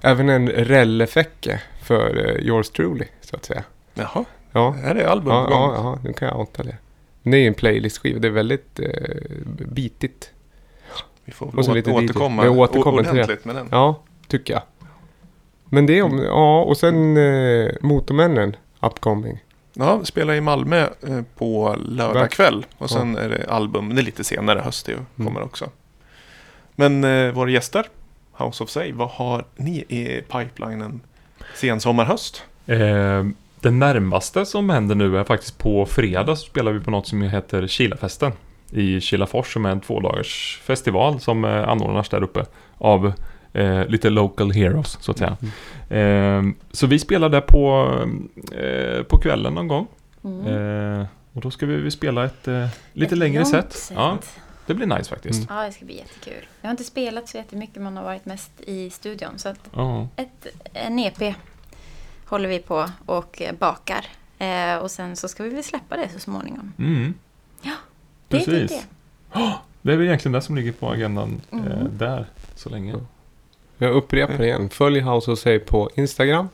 Även en rellefäcke för yours truly, så att säga. Jaha, Ja, är det album ja, ja, ja nu kan jag outa det. Det är en playlist-skiva, det är väldigt eh, bitigt. Vi får väl lite å- DJ. återkomma Vi återkommer till det. ordentligt med den. Ja, tycker jag. Men det är om, ja, och sen eh, Motormännen, upcoming. Ja, spelar i Malmö eh, på lördag kväll. Och sen är det album, det är lite senare höst det ju, Mm. kommer också. Men eh, våra gäster, House of Say, vad har ni i pipelinen sen sommar, höst? Det närmaste som händer nu är faktiskt på fredag så spelar vi på något som heter Kilafesten i Kilafors som är en tvådagars festival som eh, anordnas där uppe av eh, lite local heroes så att säga. Eh, så vi spelar där på, eh, på kvällen någon gång. Mm. Eh, och då ska vi, vi spela ett eh, lite Ett längre långt set. Ja, det blir nice faktiskt. Mm. Ja, det ska bli jättekul. Jag har inte spelat så jättemycket, man har varit mest i studion. Så att Ja. ett, en EP håller vi på och bakar. Eh, och sen så ska vi väl släppa det så småningom. Mm. Det är typ Precis. det. Det är väl egentligen det som ligger på agendan eh, Mm. där så länge. Jag upprepar igen. Följ House of Say på Instagram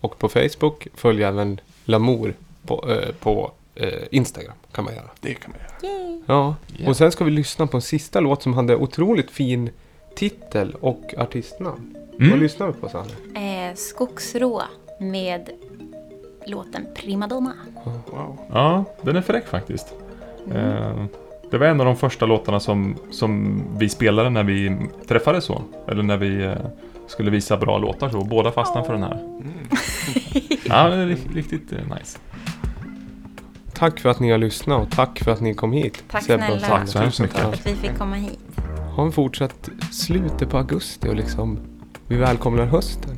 och på Facebook. Följ även Lamour på, eh, på eh, Instagram. Kan man göra. Det kan man göra. Yay. Ja, Ja. och sen ska vi lyssna på en sista låt som hade otroligt fin titel och artistnamn. Vad Mm. lyssnar vi på Sanne? Eh, Skogsrå med låten Primadonna. Wow. Ja, den är fräck faktiskt. Eh, det var en av de första låtarna som, som vi spelade när vi träffades så. Eller när vi eh, skulle visa bra låtar så. Båda fastnade för den här. Mm. Ja, det är ri- riktigt eh, nice. Tack för att ni har lyssnat och tack för att ni kom hit. Tack Sebbe snälla. Tack så hemskt mycket. För att vi fick komma hit. Ha en fortsatt slutet på augusti och liksom vi välkomnar hösten.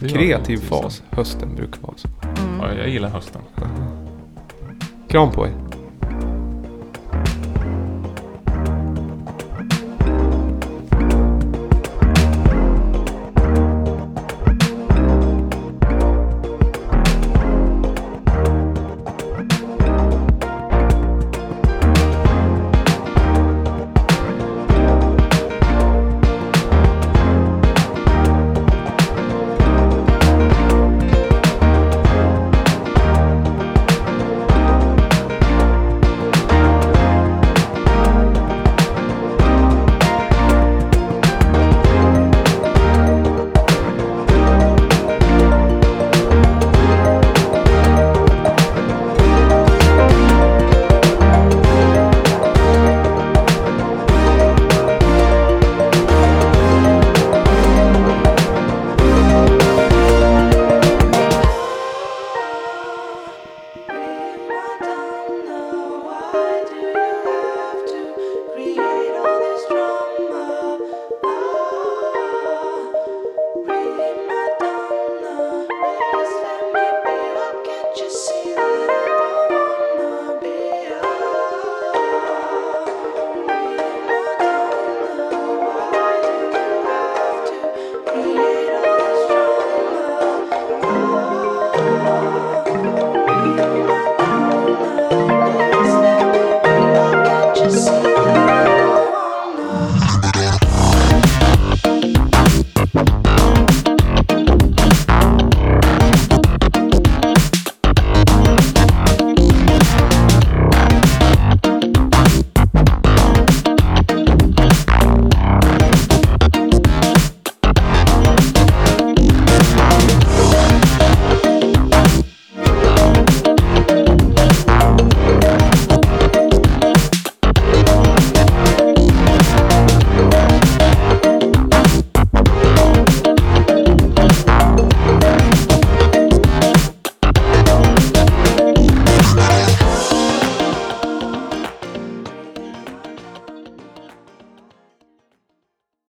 Kreativ fas. Hösten brukar vara så. Mm. Ja, jag gillar hösten. Kram på er.